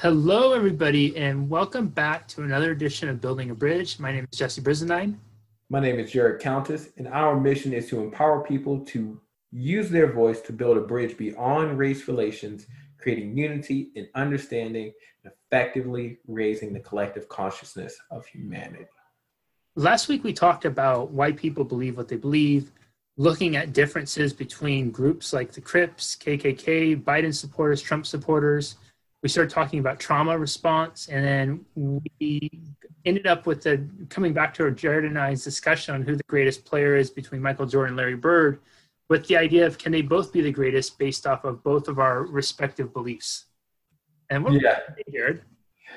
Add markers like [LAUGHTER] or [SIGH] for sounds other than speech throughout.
Hello, everybody, and welcome back to another edition of Building a Bridge. My name is Jesse Brizendine. My name is Jared Countess, and our mission is to empower people to use their voice to build a bridge beyond race relations, creating unity and understanding, and effectively raising the collective consciousness of humanity. Last week, we talked about why people believe what they believe, looking at differences between groups like the Crips, KKK, Biden supporters, Trump supporters we started talking about trauma response, and then we ended up with the coming back to our Jared and I's discussion on who the greatest player is between Michael Jordan and Larry Bird, with the idea of can they both be the greatest based off of both of our respective beliefs. And what yeah. Jared?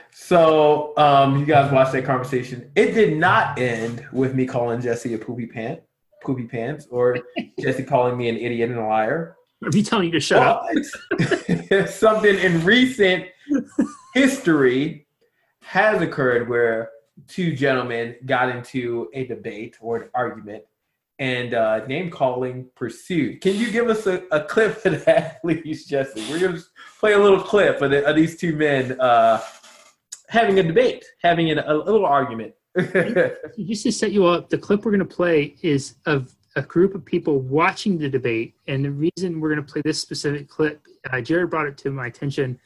So um, you guys watched that conversation. It did not end with me calling Jesse a poopy pant, poopy pants, or [LAUGHS] Jesse calling me an idiot and a liar. Are you telling you to shut but up? [LAUGHS] something in recent history has occurred where two gentlemen got into a debate or an argument and uh, name calling pursued. Can you give us a, a clip of that, [LAUGHS] please, Jesse? We're going to play a little clip of, the, of these two men uh, having a debate, having an, a, a little argument. [LAUGHS] Just to set you up, the clip we're going to play is of a group of people watching the debate. And the reason we're going to play this specific clip, uh, Jared brought it to my attention,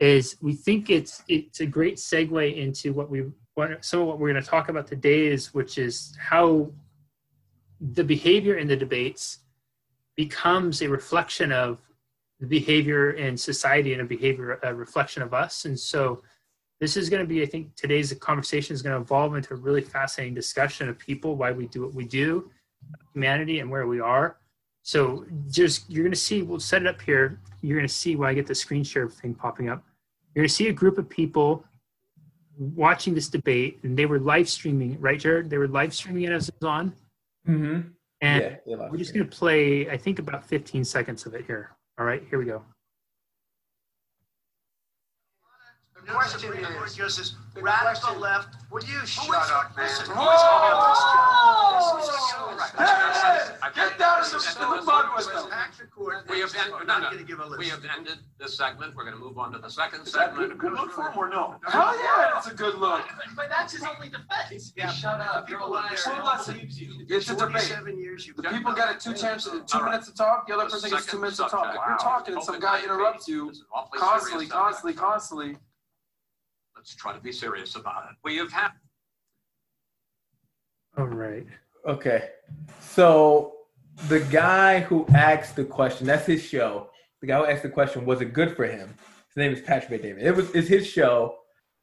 is we think it's it's a great segue into what we what some of what we're going to talk about today is which is how the behavior in the debates becomes a reflection of the behavior in society and a behavior a reflection of us and so this is going to be i think today's conversation is going to evolve into a really fascinating discussion of people why we do what we do humanity and where we are. So just you're going to see. We'll set it up here. You're going to see when I get the screen share thing popping up. You're going to see a group of people watching this debate, and they were live streaming, right, Jared? They were live streaming it as it was on. Mm-hmm. And yeah, we're just going to play, I think, about 15 seconds of it here. All right, here we go. The question is, just this radical left. Will you shut up, man? Listen, who is oh! this? This is so right. Get down in the mud with them. We have ended. No, no. We have ended this segment. We're going to move on to the second segment. Good look for him or no? Hell yeah, it's a good look. But that's his only defense. Yeah, shut up. You're a liar. It's a debate. The people got it two chances, two minutes to talk. The other person gets two minutes to talk. If you're talking and some guy interrupts you constantly, constantly, constantly. Let's try to be serious about it. We have had. All right. Okay. So the guy who asked the question, that's his show. The guy who asked the question, was it good for him? His name is Patrick David. It was it's his show,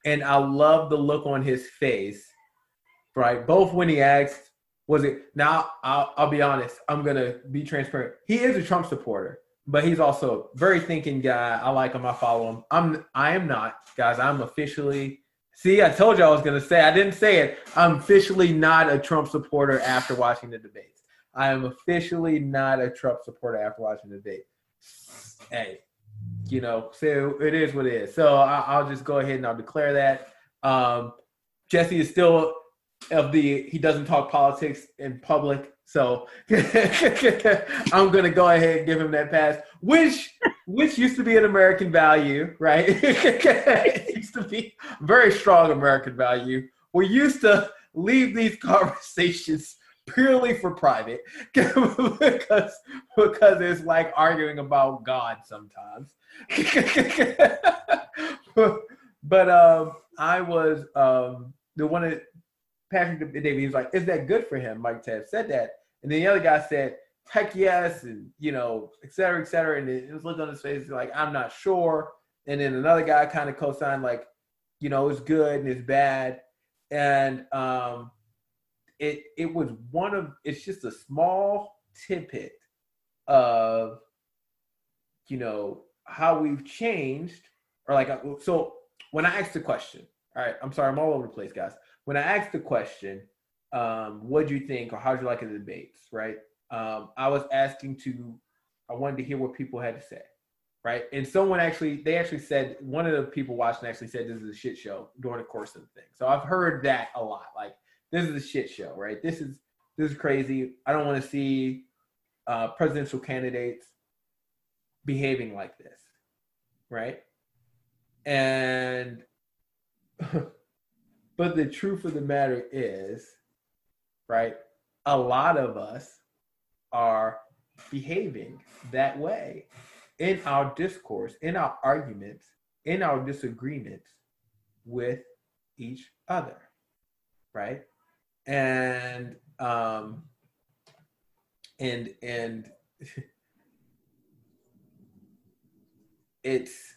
and I love the look on his face. Right, both when he asked, was it now? I'll, I'll be honest. I'm gonna be transparent. He is a Trump supporter but he's also a very thinking guy. I like him. I follow him. I'm I am not, guys. I'm officially see. I told you I was gonna say. I didn't say it. I'm officially not a Trump supporter after watching the debates. I am officially not a Trump supporter after watching the debate. Hey, you know, so it is what it is. So I, will just go ahead and I'll declare that. Um, Jesse is still of the he doesn't talk politics in public so [LAUGHS] I'm gonna go ahead and give him that pass, which which used to be an American value, right? it [LAUGHS] used to be very strong American value. We used to leave these [LAUGHS] conversations purely for private because because it's like arguing about God sometimes. but um, I was um, the one that Patrick David was like, "Is that good for him?" Mike Ted said that, and then the other guy said, "Heck yes," and you know, et cetera, et cetera. And it was looked on his face like, "I'm not sure." And then another guy kind of co-signed like, you know, it's good and it's bad, and um, it it was one of it's just a small tidbit of you know how we've changed or like so when I asked the question, all right, I'm sorry, I'm all over the place, guys when I asked the question, um, what do you think or how'd you like the debates, right? Um, I was asking to, I wanted to hear what people had to say, right? And someone actually, they actually said, one of the people watching actually said this is a shit show during the course of the thing. So I've heard that a lot. Like, this is a shit show, right? This is, this is crazy. I don't want to see uh, presidential candidates behaving like this, right? And [LAUGHS] but the truth of the matter is, right? A lot of us are behaving that way in our discourse, in our arguments, in our disagreements with each other, right? And um and and [LAUGHS] it's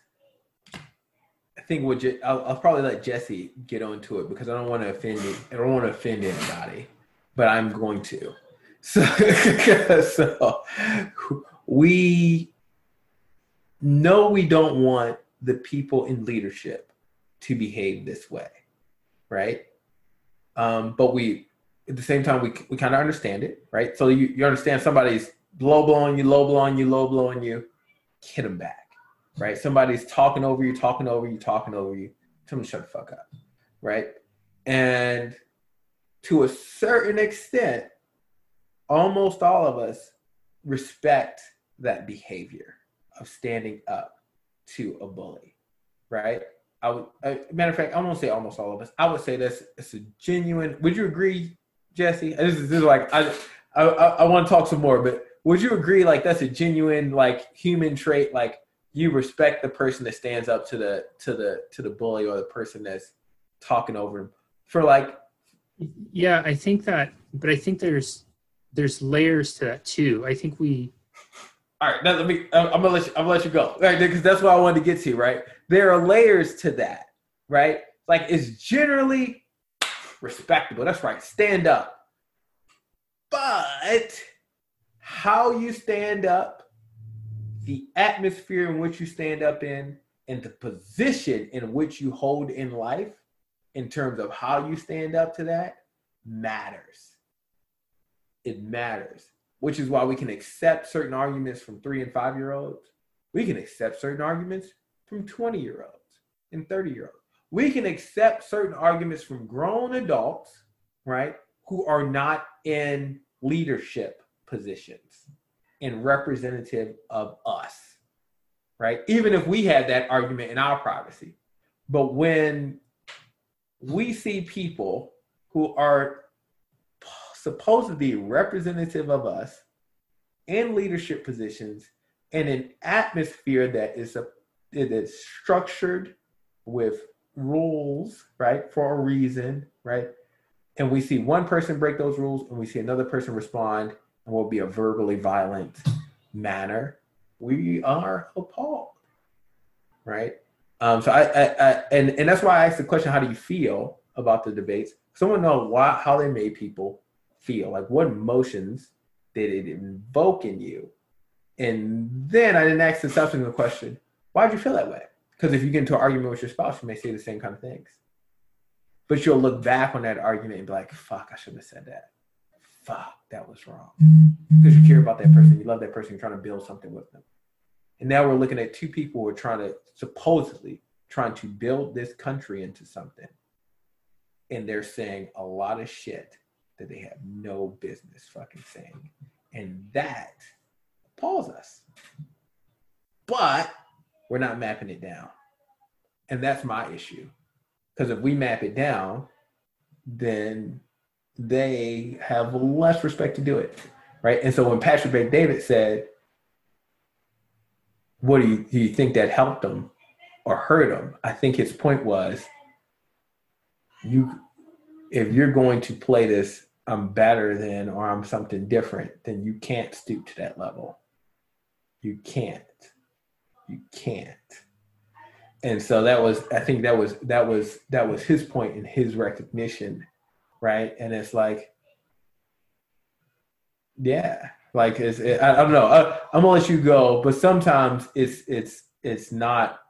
think I'll, I'll probably let Jesse get onto it because I don't want to offend I don't want to offend anybody, but I'm going to. [LAUGHS] So, so we know we don't want the people in leadership to behave this way, right? Um, but we at the same time we we kind of understand it, right? So you, you understand somebody's low blowing you, low blowing you, low blowing you, hit them back, right? Somebody's talking over you, talking over you, talking over you. Tell to shut the fuck up, right? And to a certain extent, almost all of us respect that behavior of standing up to a bully, right? I would, matter of fact, I won't say almost all of us. I would say this it's a genuine. Would you agree, Jesse? This is, this is like I, I, I want to talk some more, but would you agree like that's a genuine like human trait? Like you respect the person that stands up to the to the to the bully or the person that's talking over him for like. Yeah, I think that, but I think there's there's layers to that too. I think we. All right, now let me. I'm gonna let you. I'm gonna let you go, right? Because that's what I wanted to get to. Right, there are layers to that. Right, like it's generally respectable. That's right. Stand up, but how you stand up, the atmosphere in which you stand up in, and the position in which you hold in life, in terms of how you stand up to that, matters it matters, which is why we can accept certain arguments from three and five year olds. We can accept certain arguments from 20 year olds and 30 year olds. We can accept certain arguments from grown adults, right, who are not in leadership positions and representative of us, right? Even if we had that argument in our privacy. But when we see people who are supposed to be representative of us in leadership positions in an atmosphere that is a it is structured with rules, right, for a reason, right? And we see one person break those rules and we see another person respond will be a verbally violent manner. We are appalled, right? Um, so I, I, I, and and that's why I asked the question: How do you feel about the debates? Someone know why how they made people feel? Like what emotions did it invoke in you? And then I didn't ask the subsequent question, why did you feel that way? Because if you get into an argument with your spouse, you may say the same kind of things. But you'll look back on that argument and be like, fuck, I shouldn't have said that. Fuck, that was wrong. Mm-hmm. Because you care about that person, you love that person, you're trying to build something with them. And now we're looking at two people who are trying to supposedly trying to build this country into something. And they're saying a lot of shit that they have no business fucking saying. And that appalls us. But we're not mapping it down. And that's my issue. Because if we map it down, then they have less respect to do it. Right. And so when Patrick Bet-David said, What do you do you think that helped them or hurt them? I think his point was you if you're going to play this I'm better than or I'm something different, then you can't stoop to that level. You can't. You can't. And so that was I think that was that was that was his point in his recognition, right? And it's like yeah, like it's it, I, I, don't know. I, I'm gonna let you go, but sometimes it's it's it's not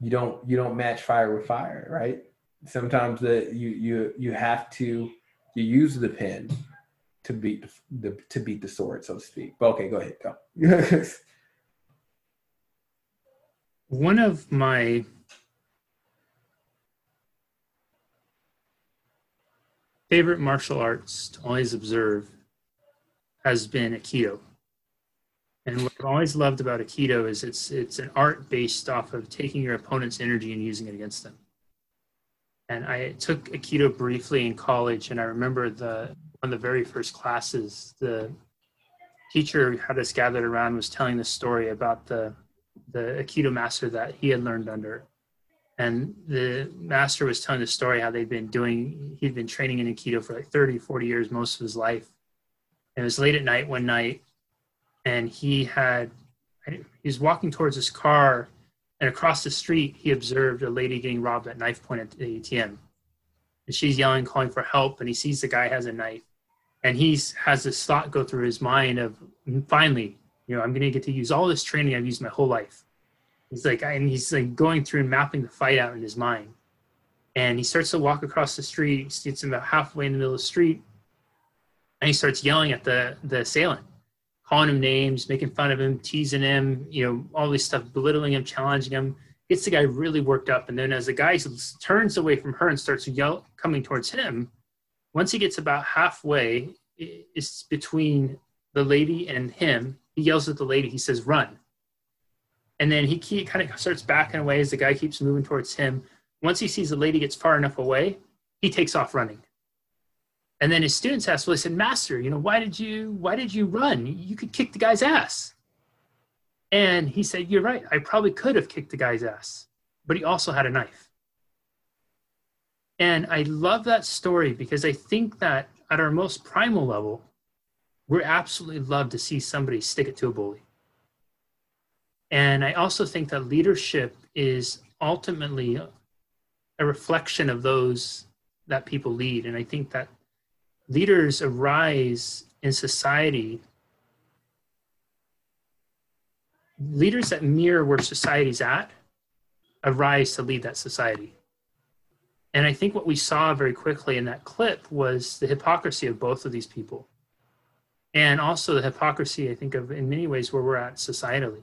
you don't you don't match fire with fire, right? Sometimes that you you you have to you use the pen to beat the to beat the sword, so to speak. But okay, go ahead, go. [LAUGHS] One of my favorite martial arts to always observe has been Aikido. And what I've always loved about Aikido is it's it's an art based off of taking your opponent's energy and using it against them. And I took Aikido briefly in college, and I remember the one of the very first classes, the teacher had us gathered around was telling the story about the the Aikido master that he had learned under. And the master was telling the story how they'd been doing, he'd been training in Aikido for like 30, 40 years, most of his life. And it was late at night one night, and he had, he was walking towards his car, and across the street, he observed a lady getting robbed at knife point at the ATM. And she's yelling, calling for help, and he sees the guy has a knife. And he has this thought go through his mind of, mm, finally, you know, I'm going to get to use all this training I've used my whole life. He's like, and he's like going through and mapping the fight out in his mind. And he starts to walk across the street. Gets about halfway in the middle of the street, and he starts yelling at the the assailant, calling him names, making fun of him, teasing him, you know, all this stuff, belittling him, challenging him. Gets the guy really worked up, and then as the guy turns away from her and starts yell coming towards him, once he gets about halfway, it's between the lady and him he yells at the lady. He says, "Run!" And then he, he kind of starts backing away as the guy keeps moving towards him. Once he sees the lady gets far enough away, he takes off running. And then his students ask, "Well, he said, Master, you know, why did you why did you run? You could kick the guy's ass." And he said, "You're right. I probably could have kicked the guy's ass, but he also had a knife." And I love that story because I think that at our most primal level, we're absolutely love to see somebody stick it to a bully. And I also think that leadership is ultimately a reflection of those that people lead. And I think that leaders arise in society, leaders that mirror where society's at arise to lead that society. And I think what we saw very quickly in that clip was the hypocrisy of both of these people and also the hypocrisy i think of in many ways where we're at societally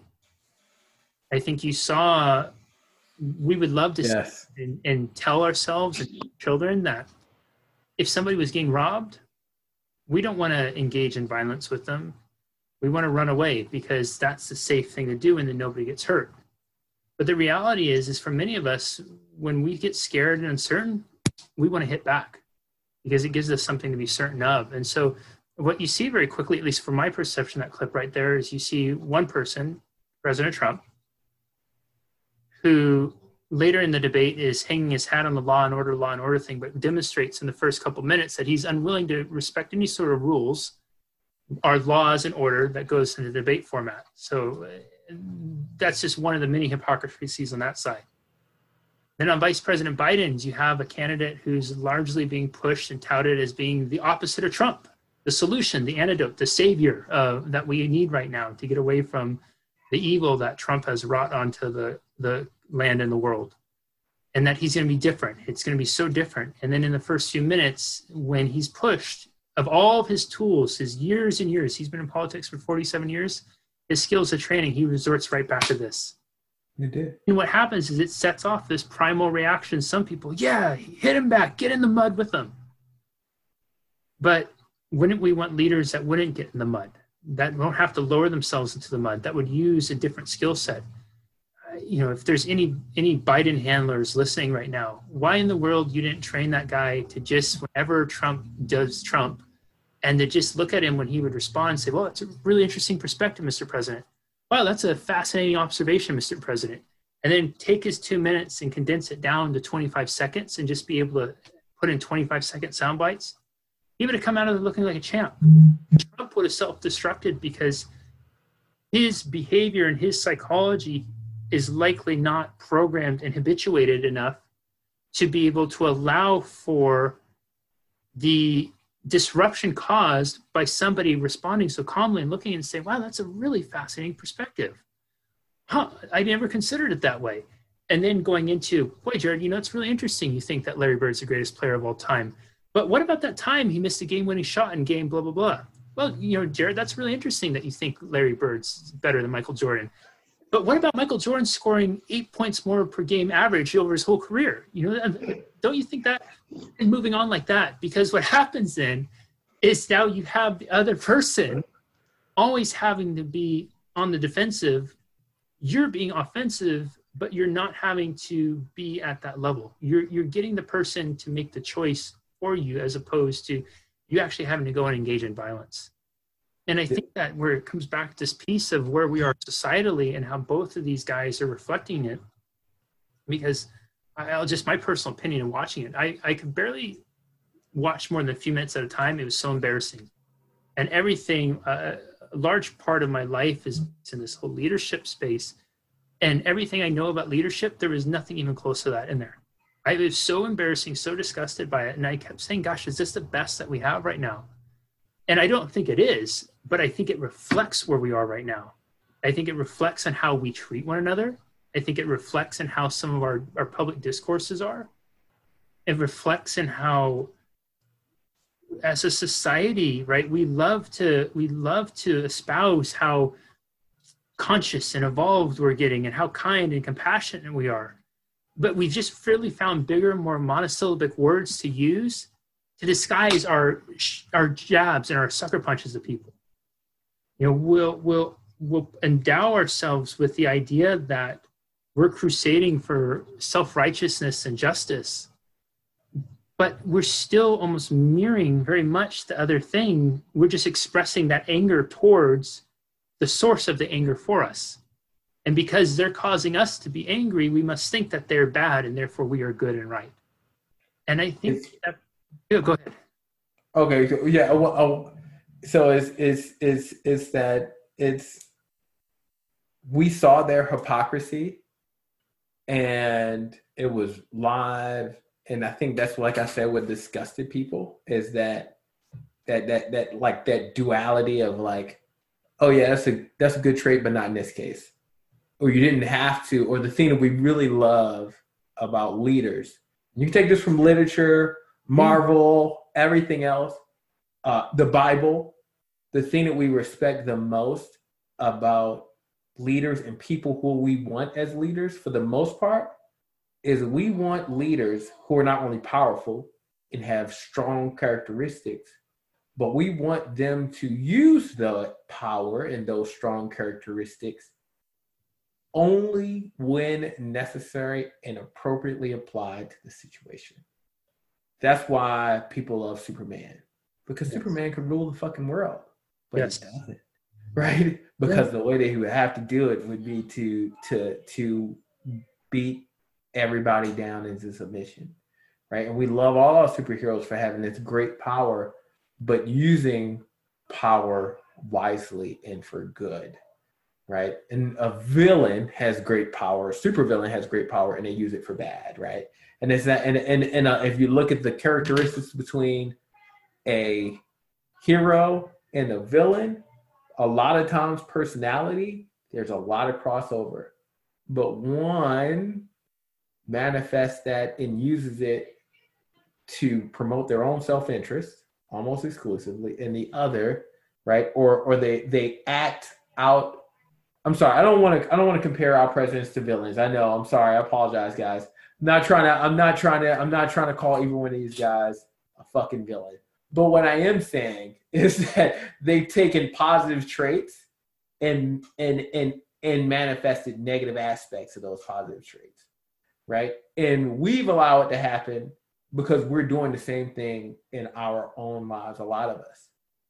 i think you saw we would love to yes. and, and, tell ourselves and children that if somebody was getting robbed we don't want to engage in violence with them. We want to run away because that's the safe thing to do and then nobody gets hurt. But the reality is is for many of us when we get scared and uncertain we want to hit back because it gives us something to be certain of. And so what you see very quickly, at least from my perception, that clip right there is you see one person, President Trump, who later in the debate is hanging his hat on the law and order, law and order thing, but demonstrates in the first couple minutes that he's unwilling to respect any sort of rules or laws and order that goes in the debate format. So uh, that's just one of the many hypocrisies on that side. Then on Vice President Biden's, you have a candidate who's largely being pushed and touted as being the opposite of Trump the solution, the antidote, the savior uh, that we need right now to get away from the evil that Trump has wrought onto the, the land in the world. And that he's going to be different. It's going to be so different. And then in the first few minutes, when he's pushed, of all of his tools, his years and years, he's been in politics for 47 years, his skills of training, he resorts right back to this. You did. And what happens is it sets off this primal reaction. Some people, yeah, hit him back, get in the mud with him. But wouldn't we want leaders that wouldn't get in the mud, that don't have to lower themselves into the mud, that would use a different skill set? You know, if there's any any Biden handlers listening right now, why in the world you didn't train that guy to just whenever Trump does Trump, and to just look at him when he would respond say, "Well, it's a really interesting perspective, Mr. President." Wow, that's a fascinating observation, Mr. President. And then take his two minutes and condense it down to 25 seconds and just be able to put in 25 second sound bites he would have come out of it looking like a champ. Trump would have self destructed because his behavior and his psychology is likely not programmed and habituated enough to be able to allow for the disruption caused by somebody responding so calmly and looking and saying, wow, that's a really fascinating perspective. Huh, I never considered it that way. And then going into, boy, Jared, you know, it's really interesting. You think that Larry Bird's the greatest player of all time. But what about that time he missed a game winning shot in game blah, blah, blah? Well, you know, Jared, that's really interesting that you think Larry Bird's better than Michael Jordan. But what about Michael Jordan scoring eight points more per game average over his whole career? You know, don't you think that? And moving on like that, because what happens then is now you have the other person always having to be on the defensive, you're being offensive, but you're not having to be at that level. You're you're getting the person to make the choice for you as opposed to you actually having to go and engage in violence. And I think that where it comes back to this piece of where we are societally and how both of these guys are reflecting it, because I'll just my personal opinion in watching it, I, I could barely watch more than a few minutes at a time. It was so embarrassing. And everything, uh, a large part of my life is in this whole leadership space. And everything I know about leadership, there was nothing even close to that in there. I was so embarrassing, so disgusted by it. And I kept saying, gosh, is this the best that we have right now? And I don't think it is, but I think it reflects where we are right now. I think it reflects on how we treat one another. I think it reflects on how some of our, our public discourses are. It reflects in how as a society, right, we love to we love to espouse how conscious and evolved we're getting and how kind and compassionate we are. But we've just fairly found bigger, more monosyllabic words to use to disguise our our jabs and our sucker punches of people. You know, we'll we'll we'll endow ourselves with the idea that we're crusading for self-righteousness and justice but we're still almost mirroring very much the other thing. We're just expressing that anger towards the source of the anger for us. And because they're causing us to be angry we must think that they're bad and therefore we are good and right. And i think It's- that yeah, go ahead. Okay, yeah. Well, so is is is is that it's we saw their hypocrisy, and it was live, and I think that's like I said, what disgusted people is that that that that like that duality of like, oh yeah, that's a that's a good trait, but not in this case, or you didn't have to, or the thing that we really love about leaders. You can take this from literature, Marvel, everything else uh, the Bible, the thing that we respect the most about leaders and people who we want as leaders, for the most part, is we want leaders who are not only powerful and have strong characteristics, but we want them to use the power and those strong characteristics only when necessary and appropriately applied to the situation. That's why people love Superman because Yes. Superman could rule the fucking world, but Yes. he doesn't, right? Because the way that he would have to do it would be to to to beat everybody down into submission, right? And we love all our superheroes for having this great power, but using power wisely and for good, right? And a villain has great power, a supervillain has great power, and they use it for bad, right? And it's that, and and and uh, if you look at the characteristics between a hero and a villain, a lot of times personality, there's a lot of crossover. But one manifests that and uses it to promote their own self-interest almost exclusively, and the other, right? Or or they they act out. I'm sorry, I don't want to I don't want to compare our presidents to villains. I know, I'm sorry, I apologize, guys. I'm not trying to I'm not trying to I'm not trying to call either one of these guys a fucking villain. But what I am saying [LAUGHS] is that they've taken positive traits and and and and manifested negative aspects of those positive traits, right? And we've allowed it to happen because we're doing the same thing in our own lives. A lot of us,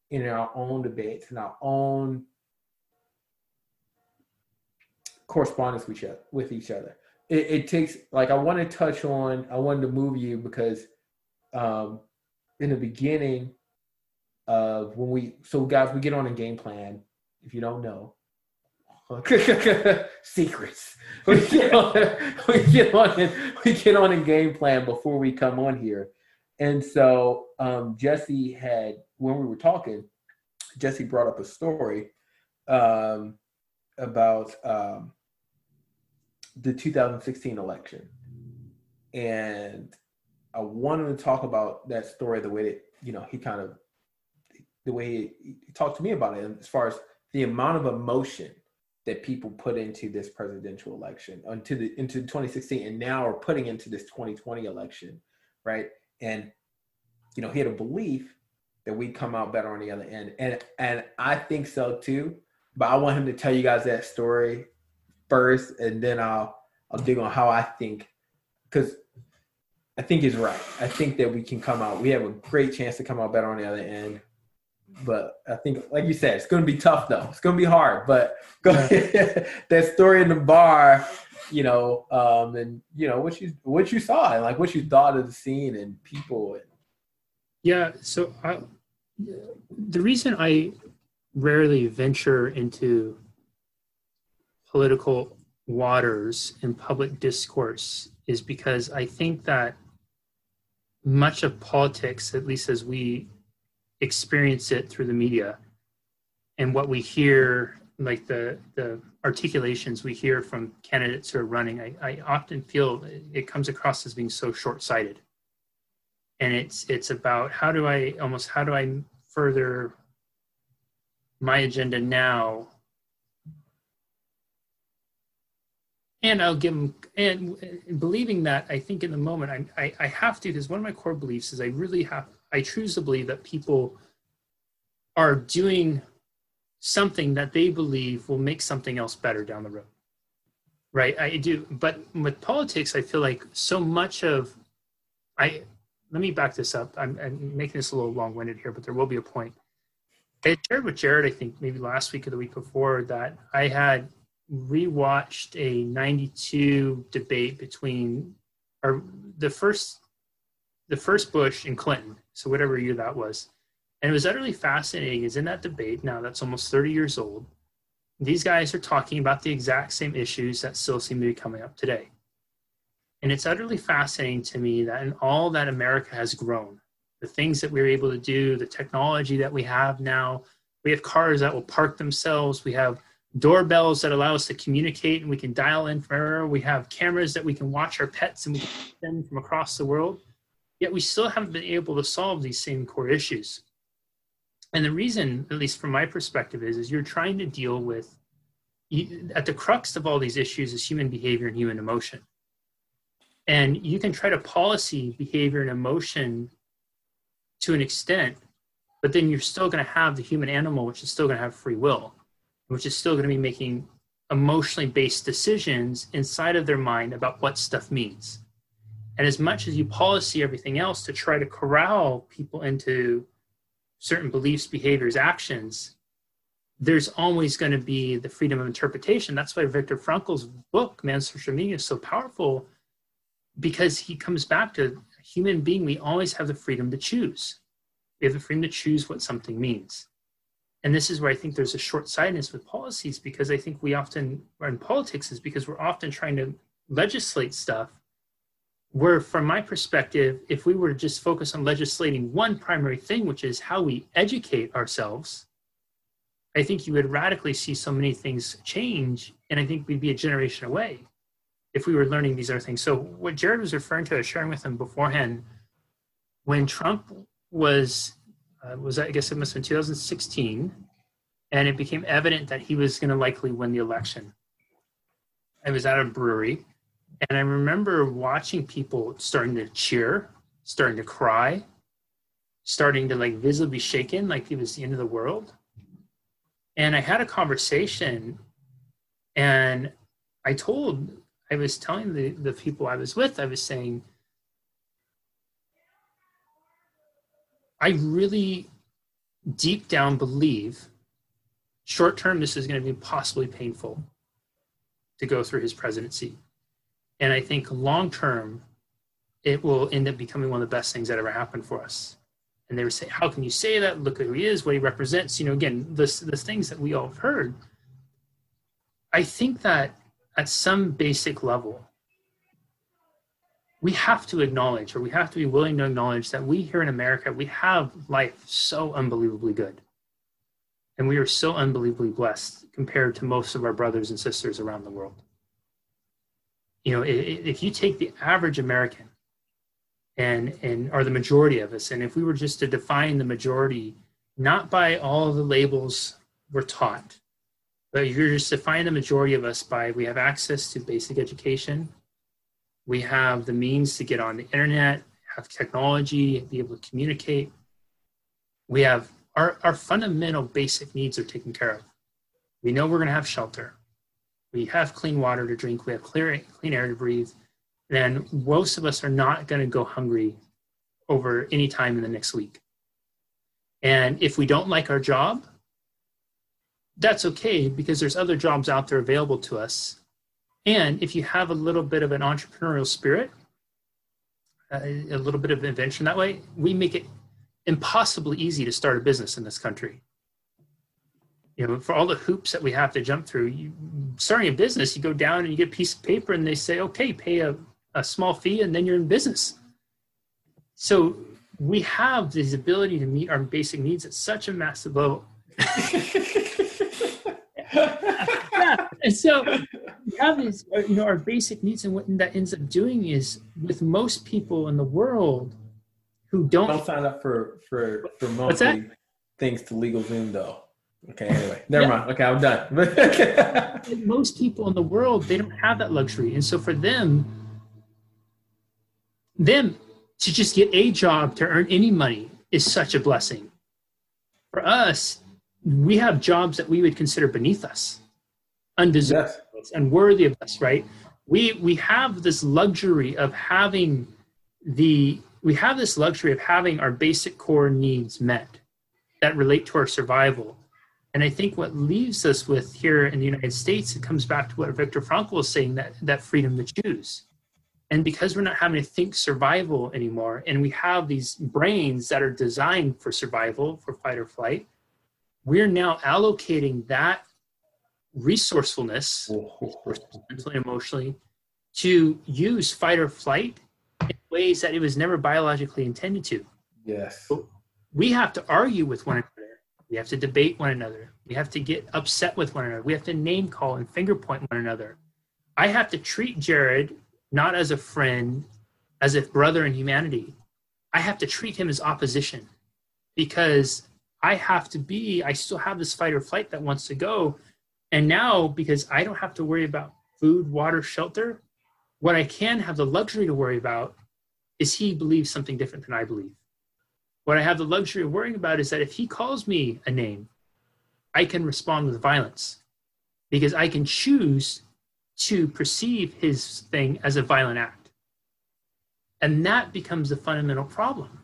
in our own debates, in our own correspondence with each other. With each other. It, it takes like I want to touch on. I wanted to move you because um, in the beginning of when we so guys we get on a game plan if you don't know. [LAUGHS] Secrets. We get on [LAUGHS] we get on we get on a game plan before we come on here. And so um, jesse had when we were talking jesse brought up a story um, about um, the 2016 election. And I wanted to talk about that story the way that you know he kind of the way he, he talked to me about it as far as the amount of emotion that people put into this presidential election into the into 2016 and now are putting into this 2020 election right? And you know he had a belief that we'd come out better on the other end and and I think so too. But I want him to tell you guys that story first, and then I'll I'll dig on how I think because I think he's right. I think that we can come out. We have a great chance to come out better on the other end. But I think, like you said, it's going to be tough though. It's going to be hard. But [LAUGHS] go [LAUGHS] that story in the bar, you know, um, and you know what you what you saw and like what you thought of the scene and people. And... Yeah. So I, the reason I rarely venture into political waters in public discourse is because I think that much of politics, at least as we experience it through the media, and what we hear, like the the articulations we hear from candidates who are running, I, I often feel it comes across as being so short sighted. And it's it's about how do I almost how do I further my agenda now and I'll give them and, believing that I think in the moment I, I, I have to because one of my core beliefs is I really have I choose to believe that people are doing something that they believe will make something else better down the road. Right? I do but with politics I feel like so much of I let me back this up. I'm, I'm making this a little long-winded here but there will be a point. I shared with Jared I think maybe last week or the week before that I had rewatched a 92 debate between or the first the first Bush and Clinton, so whatever year that was. And it was utterly fascinating is in that debate, now that's almost 30 years old, these guys are talking about the exact same issues that still seem to be coming up today. And it's utterly fascinating to me that in all that America has grown, the things that we're able to do, the technology that we have now, we have cars that will park themselves, we have doorbells that allow us to communicate and we can dial in from We have cameras that we can watch our pets and we can see them from across the world. Yet we still haven't been able to solve these same core issues. And the reason, at least from my perspective, is, is you're trying to deal with at the crux of all these issues is human behavior and human emotion. And you can try to policy behavior and emotion to an extent, but then you're still going to have the human animal, which is still going to have free will which is still going to be making emotionally based decisions inside of their mind about what stuff means. And as much as you policy everything else to try to corral people into certain beliefs, behaviors, actions, there's always going to be the freedom of interpretation. That's why Viktor Frankl's book, Man's Search for Meaning, is so powerful because he comes back to a human being, we always have the freedom to choose. We have the freedom to choose what something means and this is where I think there's a short sightedness with policies because I think we often, or in politics, is because we're often trying to legislate stuff. Where, from my perspective, if we were to just focus on legislating one primary thing, which is how we educate ourselves, I think you would radically see so many things change. And I think we'd be a generation away if we were learning these other things. So, what Jared was referring to, I was sharing with him beforehand, when Trump was uh, was I guess it must have been 2016, and it became evident that he was going to likely win the election. I was at a brewery, and I remember watching people starting to cheer, starting to cry, starting to like visibly shaken, like it was the end of the world. And I had a conversation, and I told, I was telling the, the people I was with, I was saying, I really deep down believe short term this is going to be possibly painful to go through his presidency. And I think long term, it will end up becoming one of the best things that ever happened for us. And they would say, How can you say that? Look at who he is, what he represents. You know, again, the, the things that we all have heard. I think that at some basic level, we have to acknowledge or we have to be willing to acknowledge that we here in America, we have life so unbelievably good. And we are so unbelievably blessed compared to most of our brothers and sisters around the world. You know, if you take the average American and, and are the majority of us, and if we were just to define the majority, not by all the labels we're taught, but if you're just to define the majority of us by we have access to basic education, we have the means to get on the internet, have technology, be able to communicate. We have our, our fundamental basic needs are taken care of. we know we're going to have shelter, we have clean water to drink, we have clear, clean air to breathe, then most of us are not going to go hungry over any time in the next week. And if we don't like our job, that's okay because there's other jobs out there available to us. And if you have a little bit of an entrepreneurial spirit, uh, a little bit of invention that way, we make it impossibly easy to start a business in this country. You know, for all the hoops that we have to jump through, you, starting a business, you go down and you get a piece of paper and they say, okay, pay a, a small fee and then you're in business. So we have this ability to meet our basic needs at such a massive level. [LAUGHS] and so [LAUGHS] we have these, uh, you know, our basic needs, and what that ends up doing is with most people in the world who don't, Don't sign up for for for monthly things to LegalZoom though. Okay, anyway, never Yeah. mind. Okay, I'm done. [LAUGHS] most people in the world they don't have that luxury, and so for them, them to just get a job to earn any money is such a blessing. For us, we have jobs that we would consider beneath us, undeserved. yes. it's unworthy of us, right? We we have this luxury of having the we have this luxury of having our basic core needs met that relate to our survival. And I think what leaves us with here in the United States, it comes back to what Viktor Frankl was saying that that freedom to choose. And because we're not having to think survival anymore, and we have these brains that are designed for survival, for fight or flight, we're now allocating that resourcefulness oh. mentally emotionally to use fight or flight in ways that it was never biologically intended to. Yes. We have to argue with one another. We have to debate one another. We have to get upset with one another. We have to name call and finger point one another. I have to treat Jared not as a friend, as a brother in humanity. I have to treat him as opposition because I have to be, I still have this fight or flight that wants to go. And now, because I don't have to worry about food, water, shelter, what I can have the luxury to worry about is he believes something different than I believe. What I have the luxury of worrying about is that if he calls me a name, I can respond with violence because I can choose to perceive his thing as a violent act. And that becomes the fundamental problem.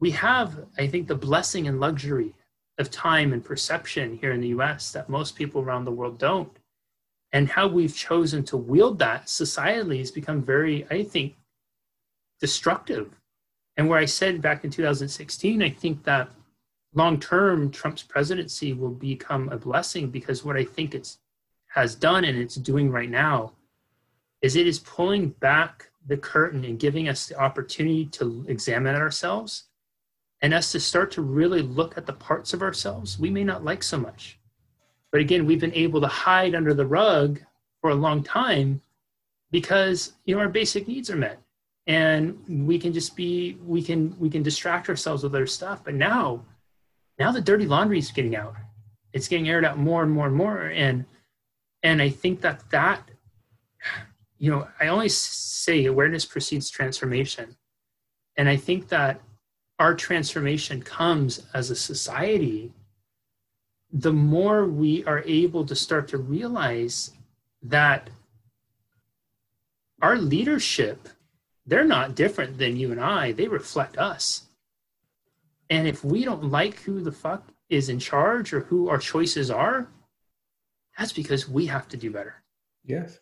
We have, I think, the blessing and luxury of time and perception here in the US that most people around the world don't. And how we've chosen to wield that societally has become very, I think, destructive. And where I said back in 2016, I think that long term Trump's presidency will become a blessing because what I think it's has done and it's doing right now is it is pulling back the curtain and giving us the opportunity to examine ourselves and us to start to really look at the parts of ourselves we may not like so much. But again, we've been able to hide under the rug for a long time because you know our basic needs are met. And we can just be we can we can distract ourselves with other stuff. But now now the dirty laundry is getting out. It's getting aired out more and more and more. And and i think that that you know i always say awareness precedes transformation. And i think that our transformation comes as a society the more we are able to start to realize that our leadership they're not different than you and I. They reflect us. And if we don't like who the fuck is in charge or who our choices are, that's because we have to do better. Yes.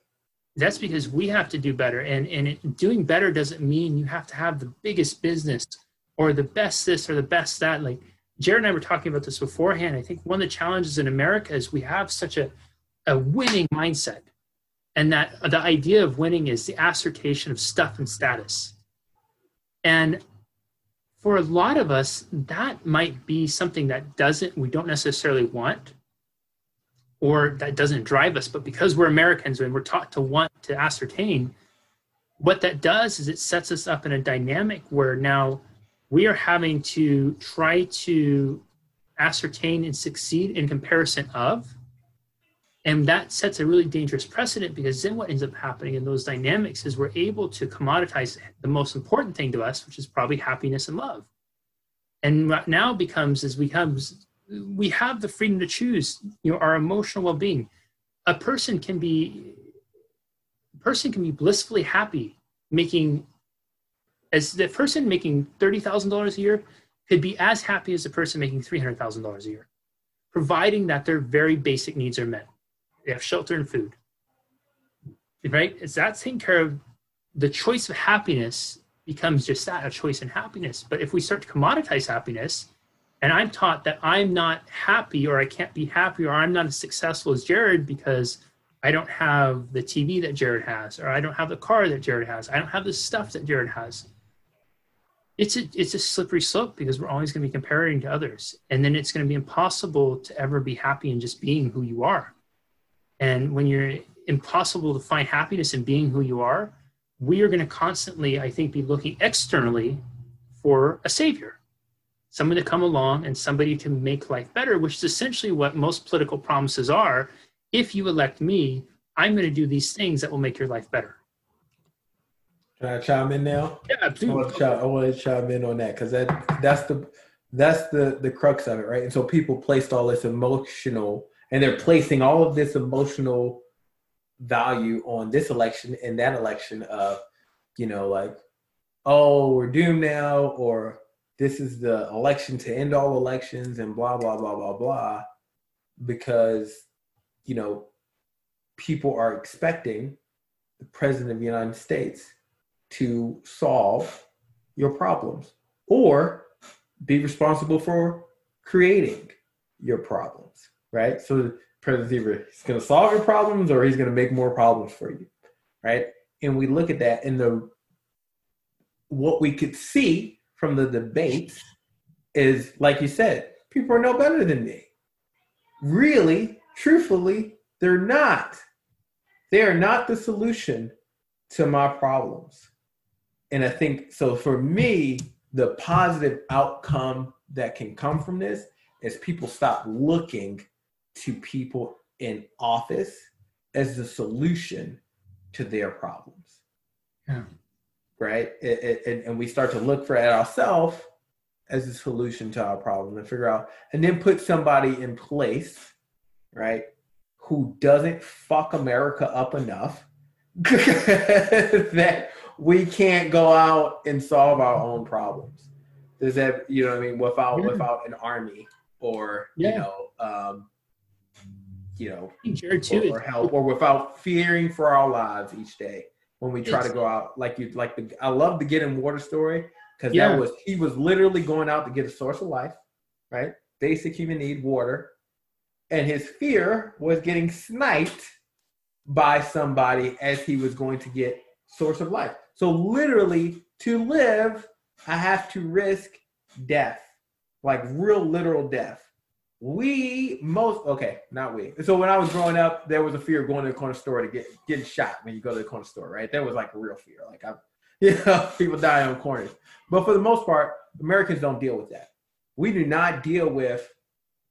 That's because we have to do better. And, and it, doing better doesn't mean you have to have the biggest business or the best this or the best that. Like Jared and I were talking about this beforehand. I think one of the challenges in America is we have such a, a winning mindset and that the idea of winning is the assertion of stuff and status and for a lot of us that might be something that doesn't we don't necessarily want or that doesn't drive us but because we're americans and we're taught to want to ascertain what that does is it sets us up in a dynamic where now we are having to try to ascertain and succeed in comparison of and that sets a really dangerous precedent because then what ends up happening in those dynamics is we're able to commoditize the most important thing to us, which is probably happiness and love. And what now becomes is becomes we have the freedom to choose you know our emotional well-being a person can be a person can be blissfully happy making as the person making $30,000 a year could be as happy as the person making $300,000 a year providing that their very basic needs are met they have shelter and food right is that taking care of the choice of happiness becomes just that a choice in happiness but if we start to commoditize happiness and I'm taught that I'm not happy or I can't be happy or I'm not as successful as Jared because I don't have the TV that Jared has or I don't have the car that Jared has. I don't have the stuff that Jared has. It's a it's a slippery slope because we're always going to be comparing to others and then it's going to be impossible to ever be happy in just being who you are. And when you're impossible to find happiness in being who you are, we are going to constantly I think be looking externally for a savior someone to come along and somebody to make life better, which is essentially what most political promises are. If you elect me, I'm going to do these things that will make your life better. Can I chime in now? Yeah, I want to chime, I want to chime in on that because that that's the that's the the crux of it, right? And so people placed all this emotional, and they're placing all of this emotional value on this election and that election of, you know, like, oh, we're doomed now, or this is the election to end all elections and blah blah blah blah blah because you know people are expecting the president of the united states to solve your problems or be responsible for creating your problems right so president either he's going to solve your problems or he's going to make more problems for you right and we look at that and the what we could see from the debates is like you said, people are no better than me. Really, truthfully, they're not. They are not the solution to my problems. And I think so for me, the positive outcome that can come from this is people stop looking to people in office as the solution to their problems. Yeah right? It, it, and we start to look for it ourselves as a solution to our problem and figure out, and then put somebody in place, right, who doesn't fuck America up enough [LAUGHS] that we can't go out and solve our own problems. Does that, you know what I mean? Without yeah. without an army or yeah. you know, um, you know, or, or help, or without fearing for our lives each day when we try it's, to go out. Like you, like the I love the get in water story because yeah. that was he was literally going out to get a source of life, right? Basic human need, water, and his fear was getting sniped by somebody as he was going to get source of life. So literally, to live, I have to risk death, like real literal death we most okay, not we. So when I was growing up, there was a fear of going to the corner store to get getting shot when you go to the corner store, right? That was like a real fear. Like I, [LAUGHS] you know, people die on corners. But for the most part, Americans don't deal with that. We do not deal with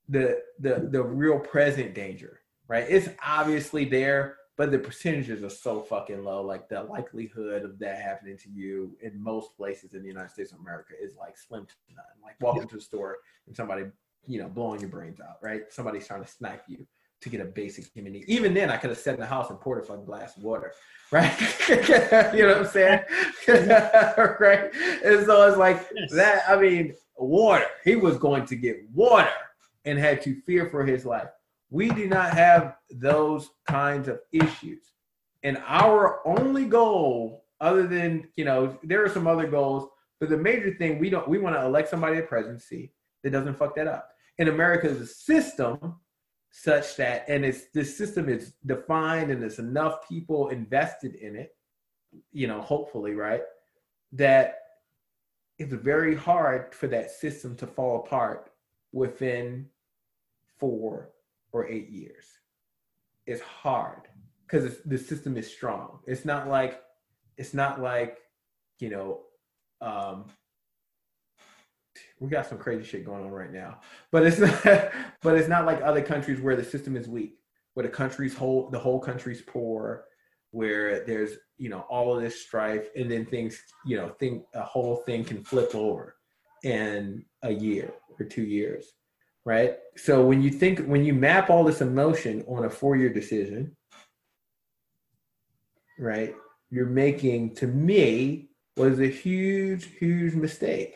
the the the real present danger, right? It's obviously there, but the percentages are so fucking low. Like the likelihood of that happening to you in most places in the United States of America is like slim to none. Like walking yeah. to the store and somebody you know, blowing your brains out, right? Somebody's trying to snipe you to get a basic human need. Even then, I could have sat in the house and poured a fucking glass of water, [LAUGHS] right? [LAUGHS] you know what I'm saying? Mm-hmm. [LAUGHS] right? And so it's like yes. that. I mean, water. He was going to get water and had to fear for his life. We do not have those kinds of issues. And our only goal, other than, you know, there are some other goals, but the major thing we don't we want to elect somebody to presidency that doesn't fuck that up in America is a system such that, and it's this system is defined and there's enough people invested in it, you know, hopefully, right? That it's very hard for that system to fall apart within four or eight years. It's hard because the system is strong. It's not like it's not like you know um, we got some crazy shit going on right now. But it's not, [LAUGHS] but it's not like other countries where the system is weak, where the country's whole the whole country's poor, where there's you know all of this strife, and then things you know think a whole thing can flip over in a year or two years. Right? So when you think when you map all this emotion on a four-year decision, right? You're making to me was a huge, huge mistake.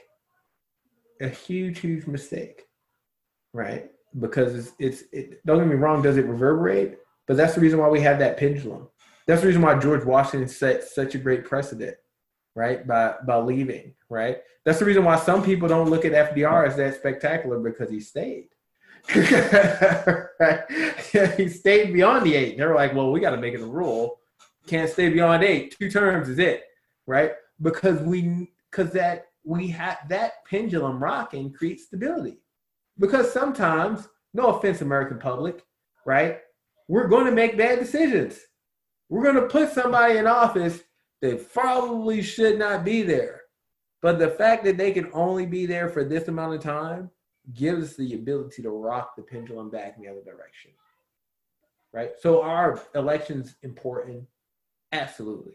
A huge, huge mistake, right? Because it's, it's it, don't get me wrong, does it reverberate? But that's the reason why we have that pendulum. That's the reason why George Washington set such a great precedent, right? By by leaving, right? That's the reason why some people don't look at FDR as that spectacular because he stayed. [LAUGHS] [LAUGHS] he stayed beyond the eight. They're like, well, we got to make it a rule. Can't stay beyond eight. Two terms is it, right? Because we, because that we have that pendulum rocking creates stability. Because sometimes, no offense, American public, right? We're going to make bad decisions. We're going to put somebody in office that probably should not be there. But the fact that they can only be there for this amount of time gives us the ability to rock the pendulum back in the other direction. Right? So are elections important? Absolutely.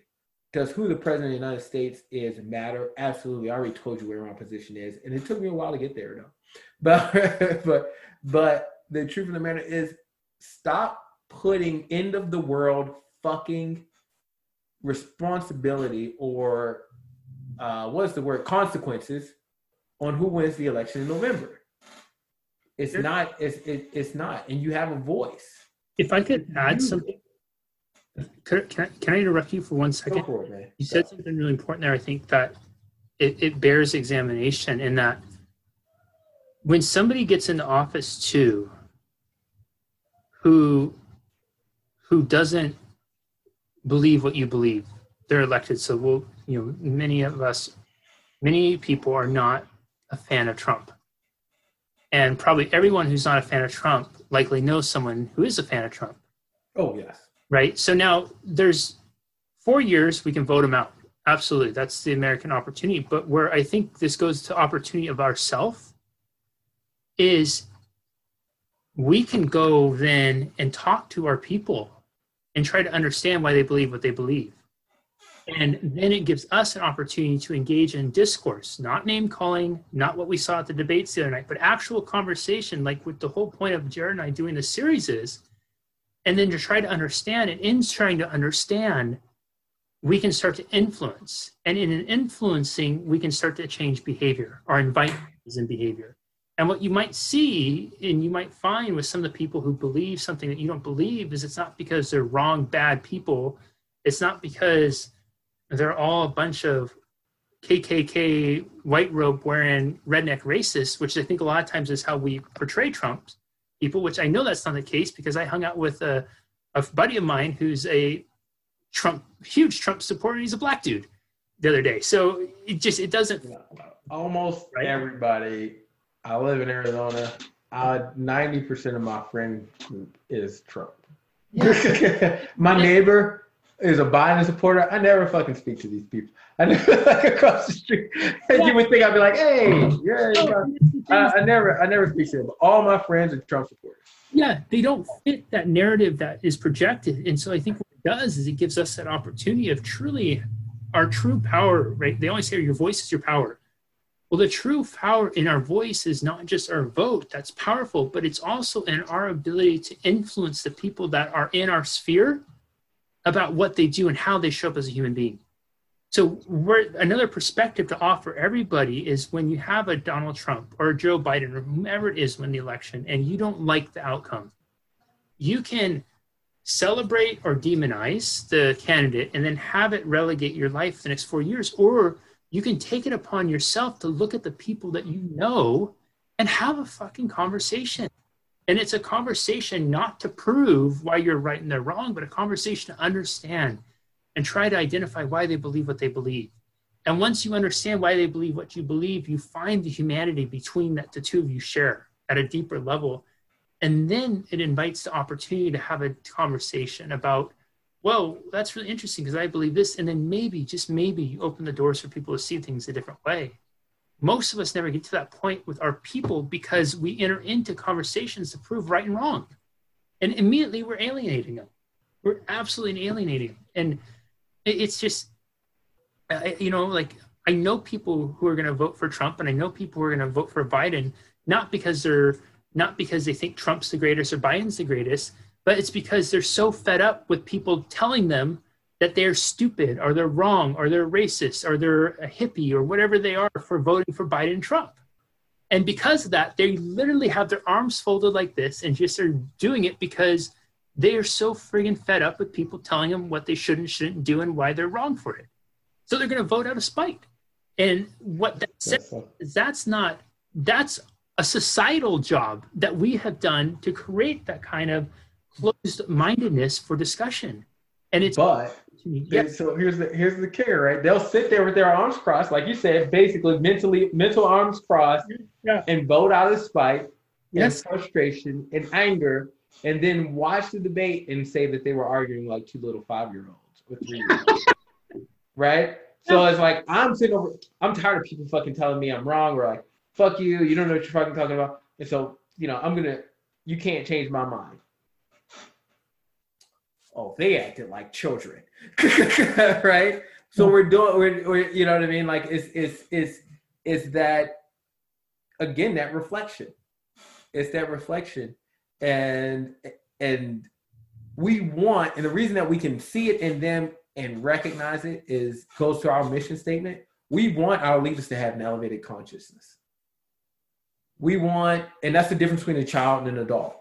Does who the president of the United States is matter? Absolutely. I already told you where my position is, and it took me a while to get there though. [LAUGHS] But but but the truth of the matter is stop putting end of the world fucking responsibility or uh, what's the word consequences on who wins the election in November. It's not. It's it, it's not, and you have a voice. If I could add something, can, can, I, can I interrupt you for one second? For it. You said something really important there. I think that it, it bears examination in that when somebody gets into office too, who who doesn't believe what you believe, they're elected. So we'll, you know, many of us, many people are not a fan of Trump. And probably everyone who's not a fan of Trump likely knows someone who is a fan of Trump. Oh yes. Right. So now there's four years we can vote him out. Absolutely. That's the American opportunity. But where I think this goes to opportunity of ourself is we can go then and talk to our people and try to understand why they believe what they believe. And then it gives us an opportunity to engage in discourse, not name calling, not what we saw at the debates the other night, but actual conversation, like what the whole point of Jared and I doing the series is. And then to try to understand, and in trying to understand, we can start to influence. And in influencing, we can start to change behavior or invite in behavior. And what you might see and you might find with some of the people who believe something that you don't believe is it's not because they're wrong, bad people. It's not because they're all a bunch of KKK white robe wearing redneck racists, which I think a lot of times is how we portray Trump people, which I know that's not the case because I hung out with a, a buddy of mine who's a Trump, huge Trump supporter. He's a black dude the other day. So it just, it doesn't. Almost Right. everybody. I live in Arizona. Uh, Ninety percent of my friend group is Trump. [LAUGHS] my neighbor is a Biden supporter. I never fucking speak to these people. I never [LAUGHS] like across the street. And you would think I'd be like, "Hey, yeah." you know. I, I never, I never speak to them. But all my friends are Trump supporters. yeah they don't fit that narrative that is projected and so i think what it does is it gives us that opportunity of truly our true power right they always say your voice is your power well the true power in our voice is not just our vote that's powerful but it's also in our ability to influence the people that are in our sphere about what they do and how they show up as a human being so another perspective to offer everybody is when you have a Donald Trump or Joe Biden or whomever it is win the election and you don't like the outcome, you can celebrate or demonize the candidate and then have it relegate your life the next four years. Or you can take it upon yourself to look at the people that you know and have a fucking conversation. And it's a conversation not to prove why you're right and they're wrong, but a conversation to understand and try to identify why they believe what they believe. And once you understand why they believe what you believe, you find the humanity between that the two of you share at a deeper level. And then it invites the opportunity to have a conversation about, whoa, that's really interesting because I believe this. And then maybe, just maybe, you open the doors for people to see things a different way. Most of us never get to that point with our people because we enter into conversations to prove right and wrong. And immediately we're alienating them. We're absolutely alienating them. And it's just you know like i know people who are going to vote for trump and i know people who are going to vote for biden not because they're not because they think Trump's the greatest or Biden's the greatest, but it's because they're so fed up with people telling them that they're stupid or they're wrong or they're racist or they're a hippie or whatever they are for voting for Biden and Trump. And because of that, they literally have their arms folded like this and just are doing it because they are so friggin' fed up with people telling them what they should and shouldn't do and why they're wrong for it. So they're going to vote out of spite. And what that says is that's not, that's a societal job that we have done to create that kind of closed mindedness for discussion. And it's, But yeah, so here's the here's the kicker, right? They'll sit there with their arms crossed, like you said, basically mentally mental arms crossed, Yeah. and vote out of spite, Yes. and frustration and anger, and then watch the debate and say that they were arguing like two little five year olds or three year olds, [LAUGHS] right? So it's like I'm sitting over. I'm tired of people fucking telling me I'm wrong or like fuck you. You don't know what you're fucking talking about. And so you know I'm gonna. You can't change my mind. Oh, they acted like children, [LAUGHS] right? So we're doing. We're, we're you know what I mean? Like it's it's it's it's that again that reflection. It's that reflection, and and we want, and the reason that we can see it in them and recognize it is goes to our mission statement. We want our leaders to have an elevated consciousness. We want, and that's the difference between a child and an adult.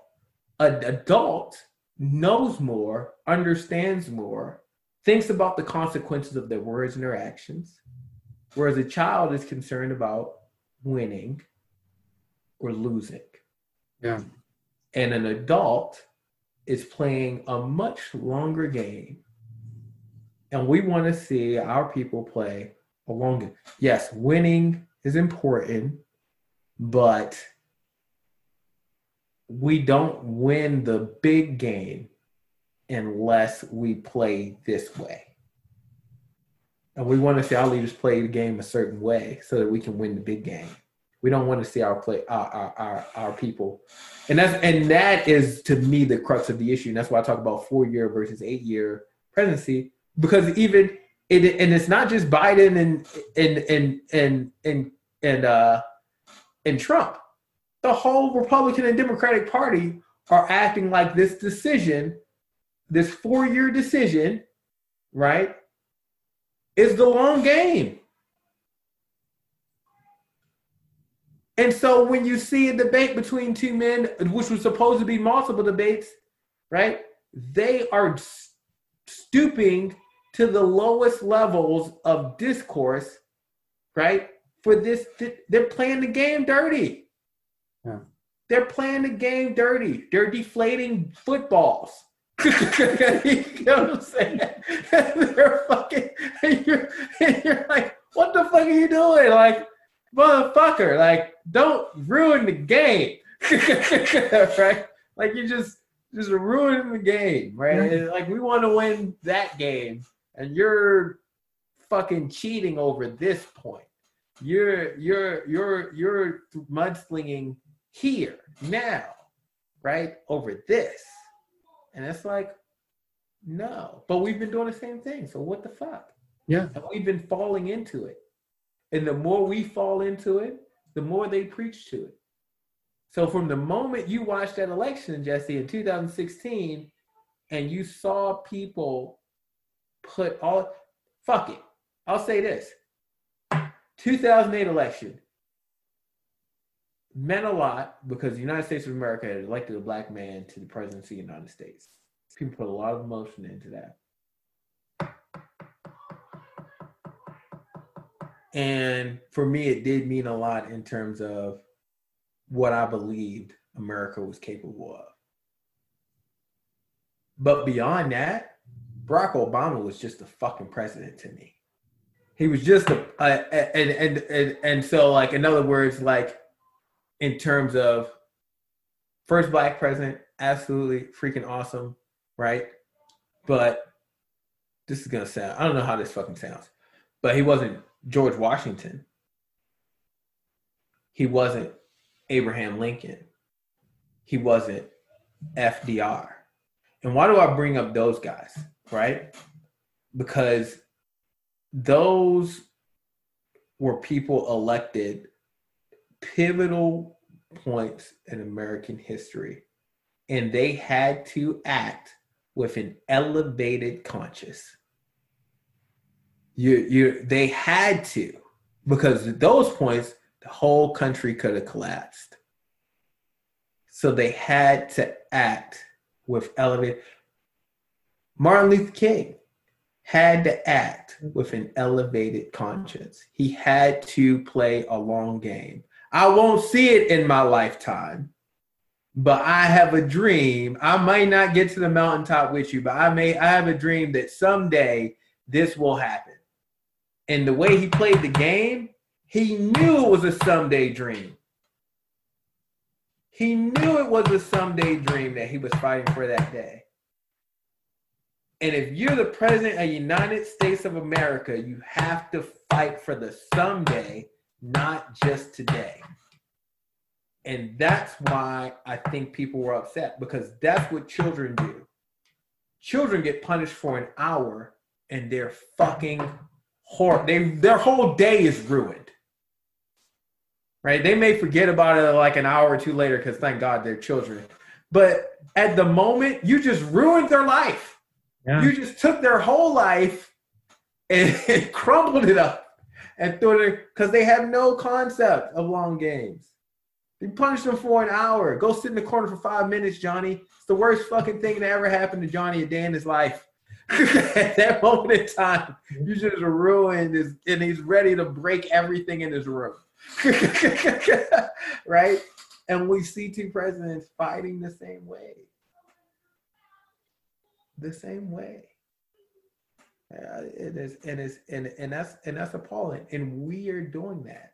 An adult knows more, understands more, thinks about the consequences of their words and their actions, whereas a child is concerned about winning or losing. Yeah. And an adult is playing a much longer game. And we want to see our people play a longer. Yes, winning is important, but we don't win the big game unless we play this way. And we want to see our leaders play the game a certain way so that we can win the big game. We don't want to see our play our our, our, our people. And that's and that is to me the crux of the issue. And that's why I talk about four year versus eight year presidency. Because even it and it's not just Biden and and and and and and uh and Trump. The whole Republican and Democratic Party are acting like this decision, this four year decision, right, is the long game. And so when you see a debate between two men, which was supposed to be multiple debates, right, they are stooping to the lowest levels of discourse, right? For this, they're playing the game dirty. Yeah. They're playing the game dirty. They're deflating footballs. [LAUGHS] you know what I'm saying? [LAUGHS] they're fucking. And you're, and you're like, what the fuck are you doing? Like, motherfucker, like, don't ruin the game. [LAUGHS] right? Like, you just just ruining the game, right? And, Like, we want to win that game, and you're fucking cheating over this point. You're you're you're you're mudslinging here now, right? Over this. And it's like, no. But we've been doing the same thing. So what the fuck? Yeah. And we've been falling into it. And the more we fall into it, the more they preach to it. So from the moment you watched that election, Jesse, in 2016, and you saw people put all fuck it. I'll say this. 2008 election meant a lot because the United States of America had elected a black man to the presidency of the United States. People put a lot of emotion into that. And for me, it did mean a lot in terms of what I believed America was capable of. But beyond that, Barack Obama was just a fucking president to me. He was just a, and, and and and so like in other words, like in terms of first black president, absolutely freaking awesome, right? But this is gonna sound I don't know how this fucking sounds, but he wasn't George Washington. He wasn't Abraham Lincoln. He wasn't FDR. And why do I bring up those guys, right? Because those were people elected pivotal points in American history, and they had to act with an elevated conscience. You, you, they had to, because at those points, the whole country could have collapsed. So they had to act with elevated. Martin Luther King had to act with an elevated conscience. He had to play a long game. I won't see it in my lifetime, but I have a dream. I might not get to the mountaintop with you, but I may I have a dream that someday this will happen. And the way he played the game, he knew it was a someday dream. He knew it was a someday dream that he was fighting for that day. And if you're the president of the United States of America, you have to fight for the someday, not just today. And that's why I think people were upset because that's what children do. Children get punished for an hour and they're fucking horrible. They, their whole day is ruined. Right? They may forget about it like an hour or two later because thank God they're children. But at the moment, you just ruined their life. Yeah. You just took their whole life and, and [LAUGHS] crumbled it up and threw it because they have no concept of long games. You punish them for an hour. Go sit in the corner for five minutes, Johnny. It's the worst fucking thing that ever happened to Johnny a day in his life. [LAUGHS] At that moment in time, you just ruined his, and he's ready to break everything in his room. [LAUGHS] right? And we see two presidents fighting the same way the same way. Uh, it is, and it's, and and that's and that's appalling. And we are doing that.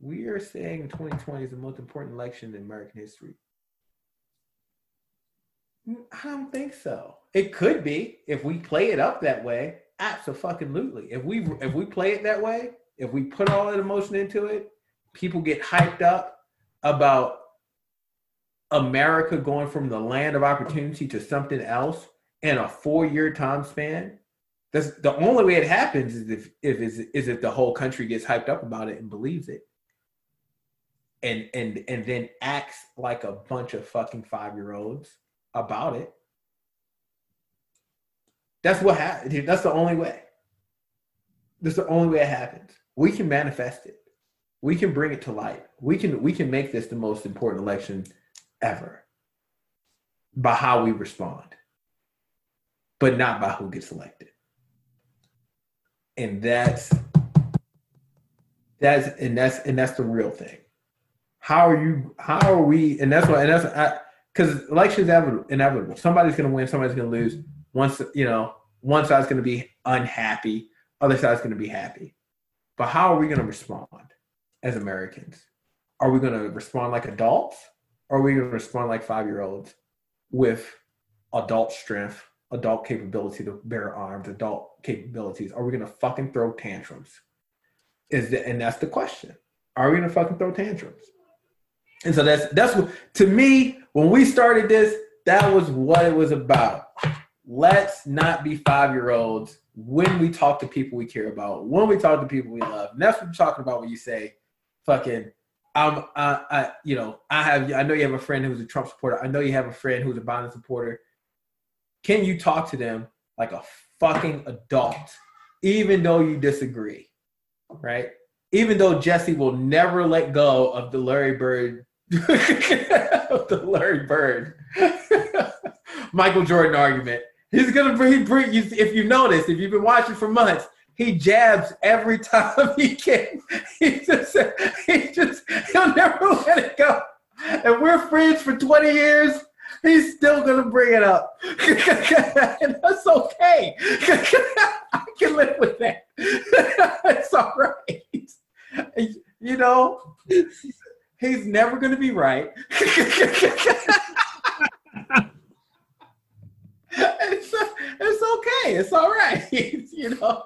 We are saying 2020 is the most important election in American history. I don't think so. It could be if we play it up that way. Absolutely. If we if we play it that way, if we put all that emotion into it, people get hyped up about America going from the land of opportunity to something else in a four year time span, that's the only way it happens is if, if is, is if the whole country gets hyped up about it and believes it. And and and then acts like a bunch of fucking five year olds about it. That's what happens. That's the only way. That's the only way it happens. We can manifest it. We can bring it to light. We can we can make this the most important election ever by how we respond but not by who gets elected. And that's that's and that's and that's the real thing. How are you? How are we? And that's why. And that's because election is inevitable. Somebody's going to win. Somebody's going to lose. Once you know, one side's going to be unhappy. Other side's going to be happy. But how are we going to respond as Americans? Are we going to respond like adults? Or are we going to respond like five year olds with adult strength adult capability to bear arms, adult capabilities? Are we gonna fucking throw tantrums? Is the, and that's the question. Are we gonna fucking throw tantrums? And so that's that's what to me, when we started this, that was what it was about. Let's not be five-year-olds when we talk to people we care about, when we talk to people we love. And that's what I'm talking about when you say fucking I'm I, I you know, I have I know you have a friend who's a Trump supporter. I know you have a friend who's a Biden supporter can you talk to them like a fucking adult, even though you disagree, right? Even though Jesse will never let go of the Larry Bird, [LAUGHS] of the Larry Bird, [LAUGHS] Michael Jordan argument. He's gonna bring, bring you. If you notice, if you've been watching for months, he jabs every [LAUGHS] time he can. He just, he just, he'll never let it go. And we're friends for 20 years he's still gonna bring it up. [LAUGHS] that's okay. [LAUGHS] I can live with that. [LAUGHS] it's all right. You know, he's never gonna be right. it's, it's okay. It's all right. you know,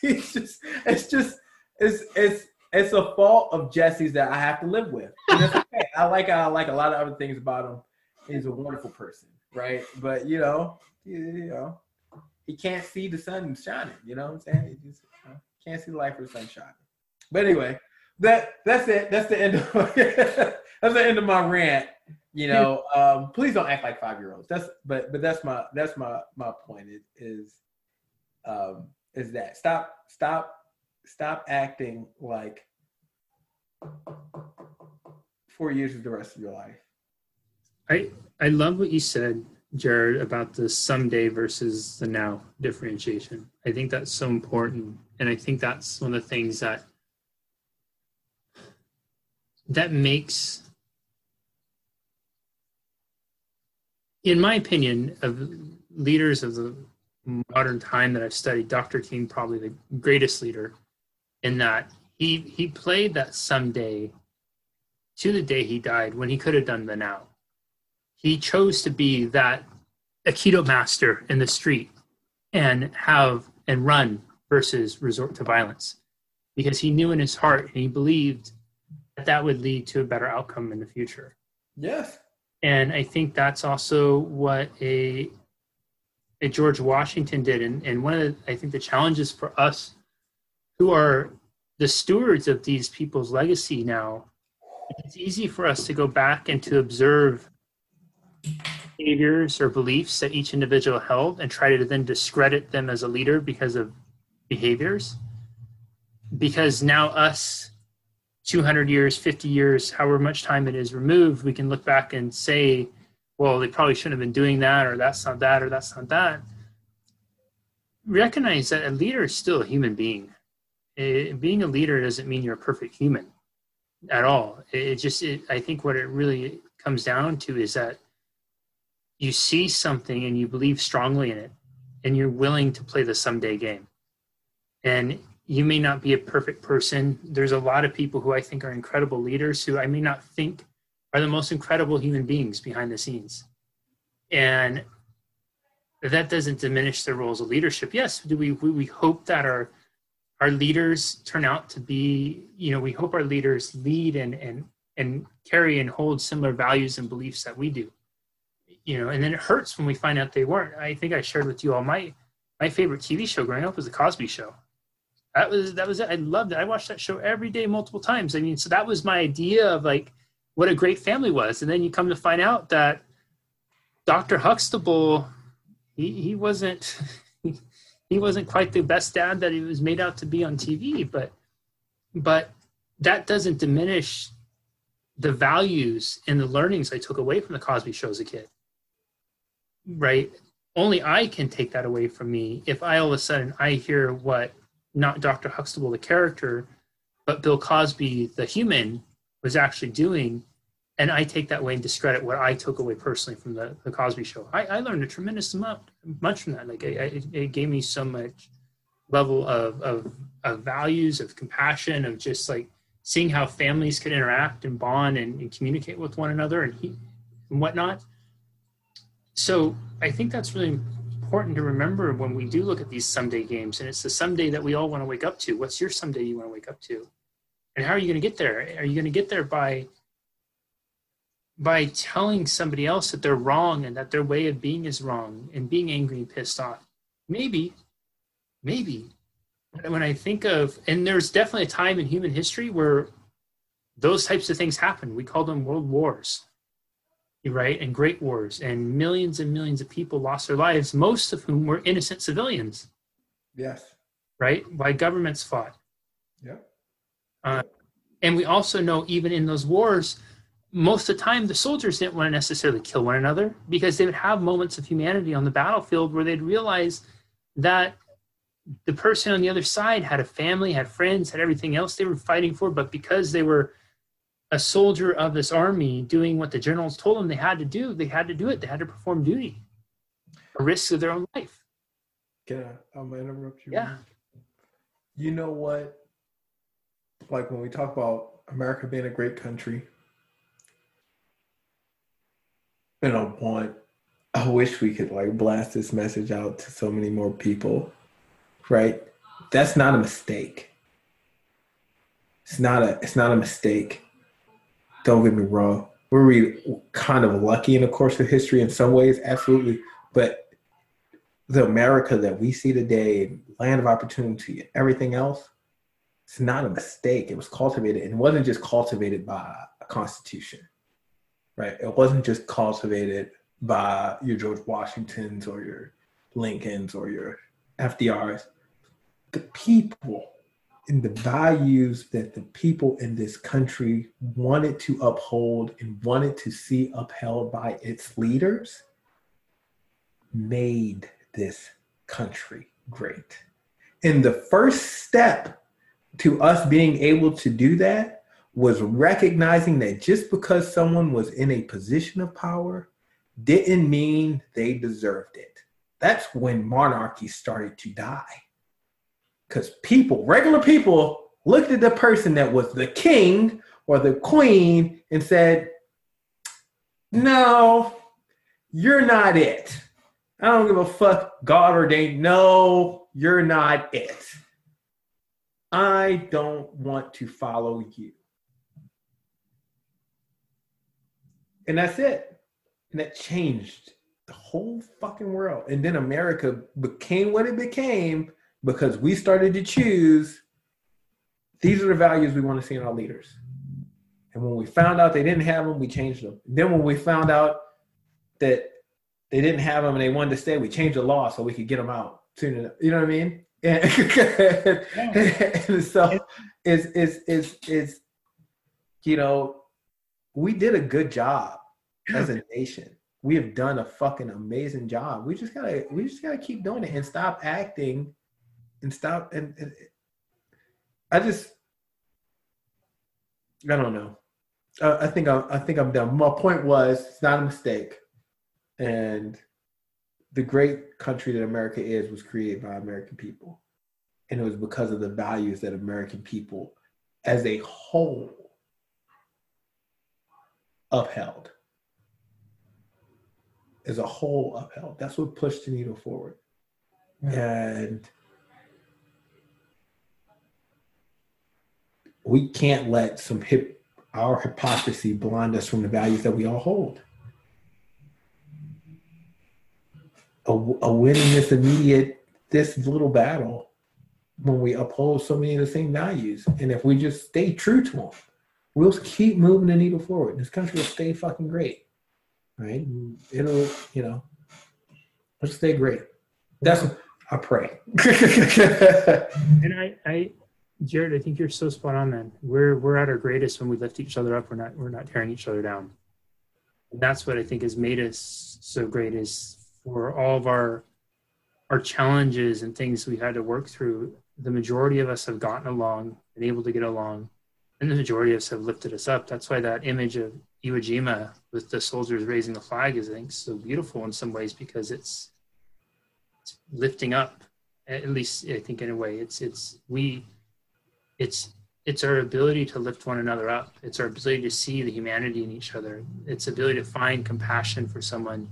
he's just it's just it's it's it's a fault of Jesse's that I have to live with. Okay. I like I like a lot of other things about him is a wonderful person, right? But you know, you, you know, he can't see the sun shining. You know what I'm saying? He just you know, can't see the light for the sun shining. But anyway, that that's it. That's the end of [LAUGHS] that's the end of my rant. You know, [LAUGHS] um, please don't act like five year olds. That's but but that's my that's my my point is is um is that stop stop stop acting like four years is the rest of your life. I I love what you said, Jared, about the someday versus the now differentiation. I think that's so important, and I think that's one of the things that that makes in my opinion of leaders of the modern time that I've studied, Dr. King probably the greatest leader in that he he played that someday to the day he died when he could have done the now. He chose to be that Aikido master in the street and have and run versus resort to violence because he knew in his heart and he believed that that would lead to a better outcome in the future. Yes. And I think that's also what a, a George Washington did. And, and one of the, I think the challenges for us who are the stewards of these people's legacy now, it's easy for us to go back and to observe behaviors or beliefs that each individual held and try to then discredit them as a leader because of behaviors. Because now us 200 years, 50 years, however much time it is removed, we can look back and say, well, they probably shouldn't have been doing that, or that's not that, or that's not that. Recognize that a leader is still a human being. It, being a leader doesn't mean you're a perfect human at all. It, it just, it, I think what it really comes down to is that you see something and you believe strongly in it, and you're willing to play the someday game. And you may not be a perfect person. There's a lot of people who I think are incredible leaders who I may not think are the most incredible human beings behind the scenes. And that doesn't diminish their roles of leadership. Yes, do we, we, we hope that our our leaders turn out to be, you know, we hope our leaders lead and and and carry and hold similar values and beliefs that we do. You know, and then it hurts when we find out they weren't. I think I shared with you all my my favorite TV show growing up was the Cosby Show that was that was it. I loved it. I watched that show every day, multiple times. I mean, so that was my idea of like what a great family was. And then you come to find out that Dr. Huxtable, he he wasn't [LAUGHS] he wasn't quite the best dad that he was made out to be on TV, but but that doesn't diminish the values and the learnings I took away from the Cosby Show as a kid. Right? Only I can take that away from me if I all of a sudden I hear what not Dr. Huxtable, the character, but Bill Cosby, the human, was actually doing. And I take that away and discredit what I took away personally from the, the Cosby show. I, I learned a tremendous amount, much from that. Like, it, it gave me so much level of, of, of values, of compassion, of just like seeing how families could interact and bond and, and communicate with one another and, he, and whatnot. So I think that's really important to remember when we do look at these someday games, and it's the someday that we all want to wake up to. What's your someday you want to wake up to? And how are you going to get there? Are you going to get there by by telling somebody else that they're wrong and that their way of being is wrong and being angry and pissed off? Maybe, maybe. When I think of, and there's definitely a time in human history where those types of things happen. We call them world wars right? And great wars, and millions and millions of people lost their lives, most of whom were innocent civilians. Yes. Right? Why governments fought. Yeah. Uh, and we also know, even in those wars, most of the time the soldiers didn't want to necessarily kill one another because they would have moments of humanity on the battlefield where they'd realize that the person on the other side had a family, had friends, had everything else they were fighting for, but because they were a soldier of this army doing what the generals told them they had to do, they had to do it. They had to perform duty, a risk of their own life. Can I? I'm gonna interrupt you. Yeah. You know what? Like when we talk about America being a great country, and I want, I wish we could like blast this message out to so many more people, right? That's not a mistake. It's not a. It's not a mistake don't get me wrong. Were we kind of lucky in the course of history in some ways? Absolutely. But the America that we see today, land of opportunity, everything else, it's not a mistake. It was cultivated, and wasn't just cultivated by a constitution. right? It wasn't just cultivated by your George Washingtons or your Lincolns or your FDRs. The people and the values that the people in this country wanted to uphold and wanted to see upheld by its leaders made this country great. And the first step to us being able to do that was recognizing that just because someone was in a position of power didn't mean they deserved it. That's when monarchy started to die. Because people, regular people, looked at the person that was the king or the queen and said, No, you're not it. I don't give a fuck, God ordained. No, you're not it. I don't want to follow you. And that's it. And that changed the whole fucking world. And then America became what it became because we started to choose these are the values we want to see in our leaders. And when we found out they didn't have them, we changed them. Then when we found out that they didn't have them and they wanted to stay, we changed the law so we could get them out soon enough. You know what I mean? [LAUGHS] And, and so it's, it's, it's, it's, you know, we did a good job as a nation. We have done a fucking amazing job. We just gotta, we just gotta keep doing it and stop acting and stop. And, and I just, I don't know. Uh, I think I, I think I'm done. My point was, it's not a mistake, and the great country that America is was created by American people, and it was because of the values that American people, as a whole, upheld. As a whole, upheld. That's what pushed the needle forward, and we can't let some hip our hypocrisy blind us from the values that we all hold. A, a winning this immediate, this little battle when we uphold so many of the same values. And if we just stay true to them, we'll keep moving the needle forward. This country will stay fucking great. Right? It'll, you know, it'll stay great. That's I pray. [LAUGHS] and I, I Jared, I think you're so spot on, man. We're we're at our greatest when we lift each other up. We're not we're not tearing each other down. And that's what I think has made us so great is for all of our our challenges and things we've had to work through. The majority of us have gotten along, been able to get along, and the majority of us have lifted us up. That's why that image of Iwo Jima with the soldiers raising the flag is, I think, so beautiful in some ways because it's, it's lifting up. At least I think in a way, it's it's we it's it's our ability to lift one another up. It's our ability to see the humanity in each other. It's ability to find compassion for someone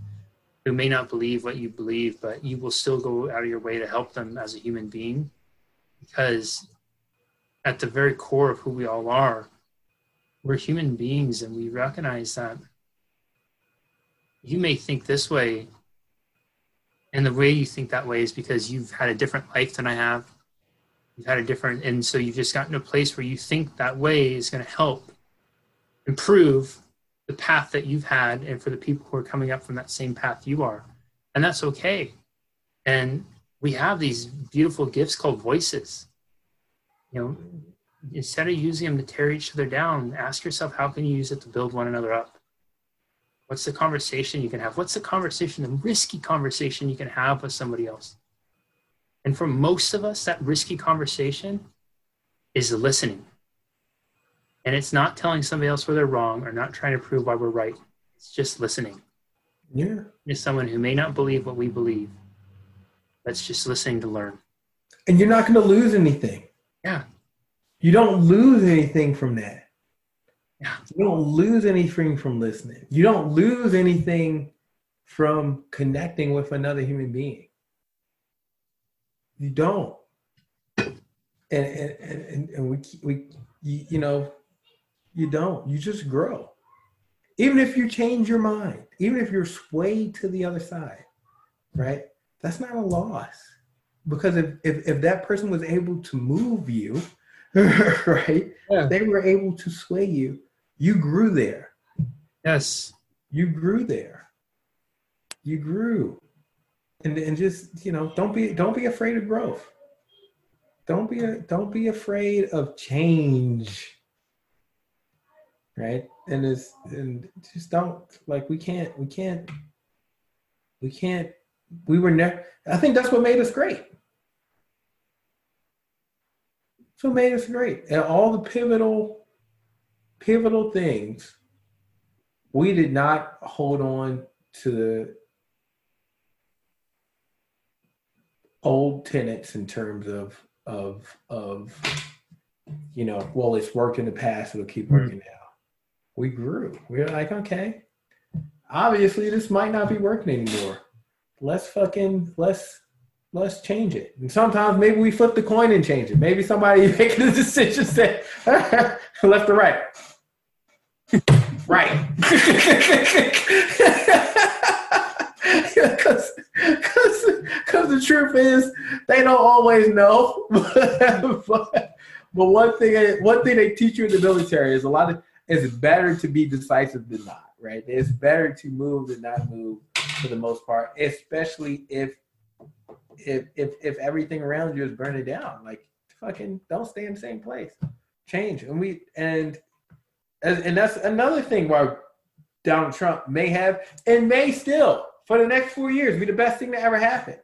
who may not believe what you believe but you will still go out of your way to help them as a human being. Because at the very core of who we all are we're human beings and we recognize that you may think this way and the way you think that way is because you've had a different life than i have you've had a different and so you've just gotten to a place where you think that way is going to help improve the path that you've had and for the people who are coming up from that same path you are. And that's okay. And we have these beautiful gifts called voices. You know instead of using them to tear each other down ask yourself how can you use it to build one another up? What's the conversation you can have? What's the conversation the risky conversation you can have with somebody else and for most of us, that risky conversation is listening. And it's not telling somebody else where they're wrong or not trying to prove why we're right. It's just listening. Yeah. It's someone who may not believe what we believe. That's just listening to learn. And you're not going to lose anything. Yeah. You don't lose anything from that. Yeah. You don't lose anything from listening. You don't lose anything from connecting with another human being. You don't. And and and, and we we you, you know you don't. You just grow. Even if you change your mind, even if you're swayed to the other side, right? That's not a loss. Because if if, if that person was able to move you, [LAUGHS] right? Yeah. They were able to sway you. You grew there. Yes. You grew there. You grew. And and just, you know, don't be don't be afraid of growth. Don't be don't be afraid of change. Right? And it's and just don't like we can't we can't we can't we were never I think that's what made us great. What made us great. And all the pivotal pivotal things we did not hold on to the old tenets in terms of of of you know well it's worked in the past it'll keep working mm. now. We grew. We were like okay obviously this might not be working anymore. Let's fucking let's let's change it. And sometimes maybe we flip the coin and change it. Maybe somebody [LAUGHS] making the decision say [LAUGHS] left or right. Right. [LAUGHS] Because because the truth is they don't always know. [LAUGHS] But, but, one thing one thing they teach you in the military is a lot of it's better to be decisive than not right? It's better to move than not move for the most part especially if if if, if everything around you is burning down. Like fucking don't stay in the same place. Change. And we and and that's another thing why Donald Trump may have and may still for the next four years be the best thing to ever happen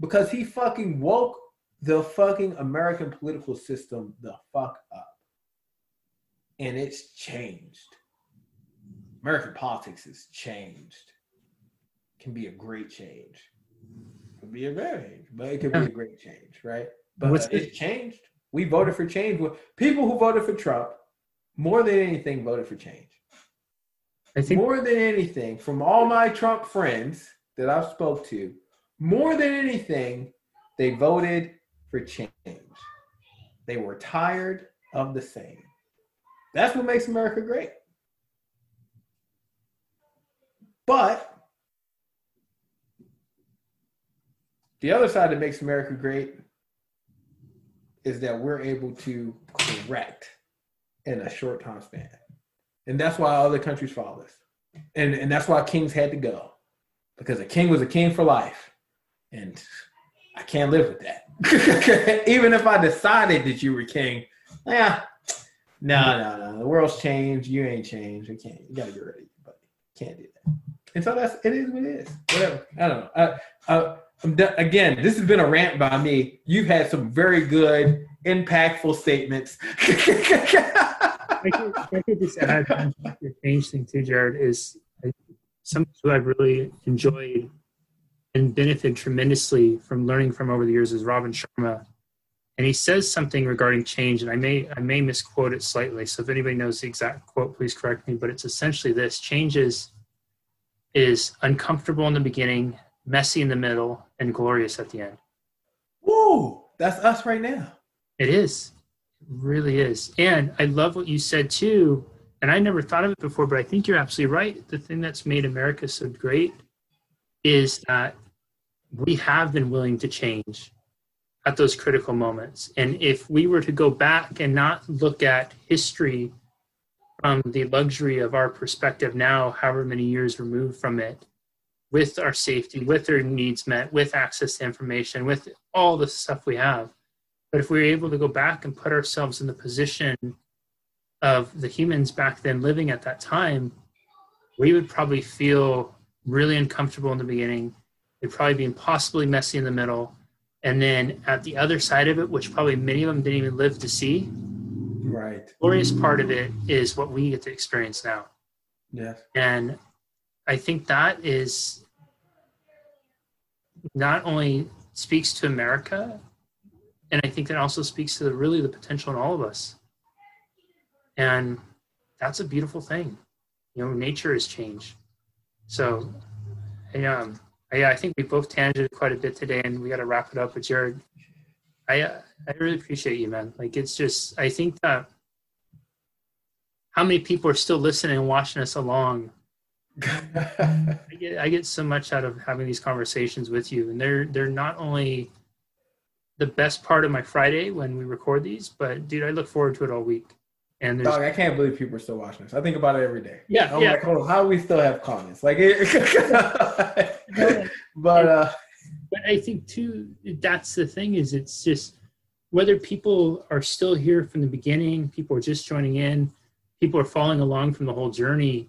because he fucking woke the fucking American political system the fuck up. And it's changed. American politics has changed. Can be a great change. Could be a very, but it could be a great change, right? But What's it's changed. We voted for change. People who voted for Trump, more than anything, voted for change. I think more than anything, from all my Trump friends that I've spoke to, more than anything, they voted for change. They were tired of the same. That's what makes America great. But the other side that makes America great is that we're able to correct in a short time span. And that's why other countries follow us. And, and that's why kings had to go. Because a king was a king for life. And I can't live with that. [LAUGHS] Even if I decided that you were king, yeah, no, mm-hmm. no, no. The world's changed. You ain't changed. You can't. You gotta get rid of you, buddy. Can't do that. And so that's it. Is what it is. Whatever. I don't know. I, I, I'm done. again. This has been a rant by me. You've had some very good, impactful statements. [LAUGHS] I could, I could just add the change thing too, Jared, is something who I've really enjoyed and benefited tremendously from learning from over the years is Robin Sharma. And he says something regarding change, and I may I may misquote it slightly. So if anybody knows the exact quote, please correct me. But it's essentially this: change is, is uncomfortable in the beginning, messy in the middle, and glorious at the end. Woo! That's us right now. It is really is. And I love what you said too. And I never thought of it before, but I think you're absolutely right. The thing that's made America so great is that we have been willing to change at those critical moments. And if we were to go back and not look at history from the luxury of our perspective now, however many years removed from it, with our safety, with our needs met, with access to information, with all the stuff we have, but if we were able to go back and put ourselves in the position of the humans back then living at that time, we would probably feel really uncomfortable in the beginning. It'd probably be impossibly messy in the middle. And then at the other side of it, which probably many of them didn't even live to see, right. glorious part of it is what we get to experience now. Yeah. And I think that is not only speaks to America and I think that also speaks to the, really the potential in all of us. And that's a beautiful thing. You know, nature has changed. So, I, um, I, I think we both tangented quite a bit today, and we got to wrap it up. But Jared, I, uh, I really appreciate you, man. Like, it's just, I think that how many people are still listening and watching us along. [LAUGHS] I get, I get so much out of having these conversations with you, and they're they're not only the best part of my Friday when we record these, but dude, I look forward to it all week. And there's Dog, I can't believe people are still watching this. I think about it every day. Yeah, I'm yeah. like, hold on, how do we still have comments? Like, it, [LAUGHS] but uh, but I think too that's the thing is it's just whether people are still here from the beginning, people are just joining in, people are following along from the whole journey.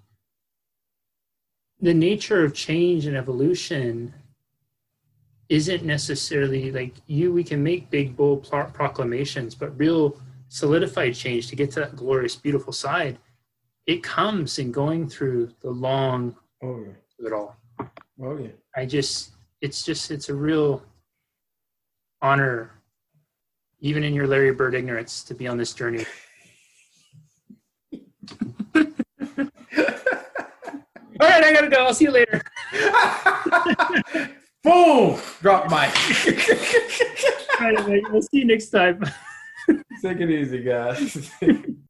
The nature of change and evolution isn't necessarily like you. We can make big bold pro- proclamations, but real solidified change to get to that glorious, beautiful side, it comes in going through the long oh yeah, of it all. oh yeah. I just, it's just, it's a real honor, even in your Larry Bird ignorance, to be on this journey. [LAUGHS] All right, I gotta go. I'll see you later. [LAUGHS] Boom! Drop mic. [LAUGHS] All right, mate. we'll see you next time. [LAUGHS] Take it easy, guys. [LAUGHS]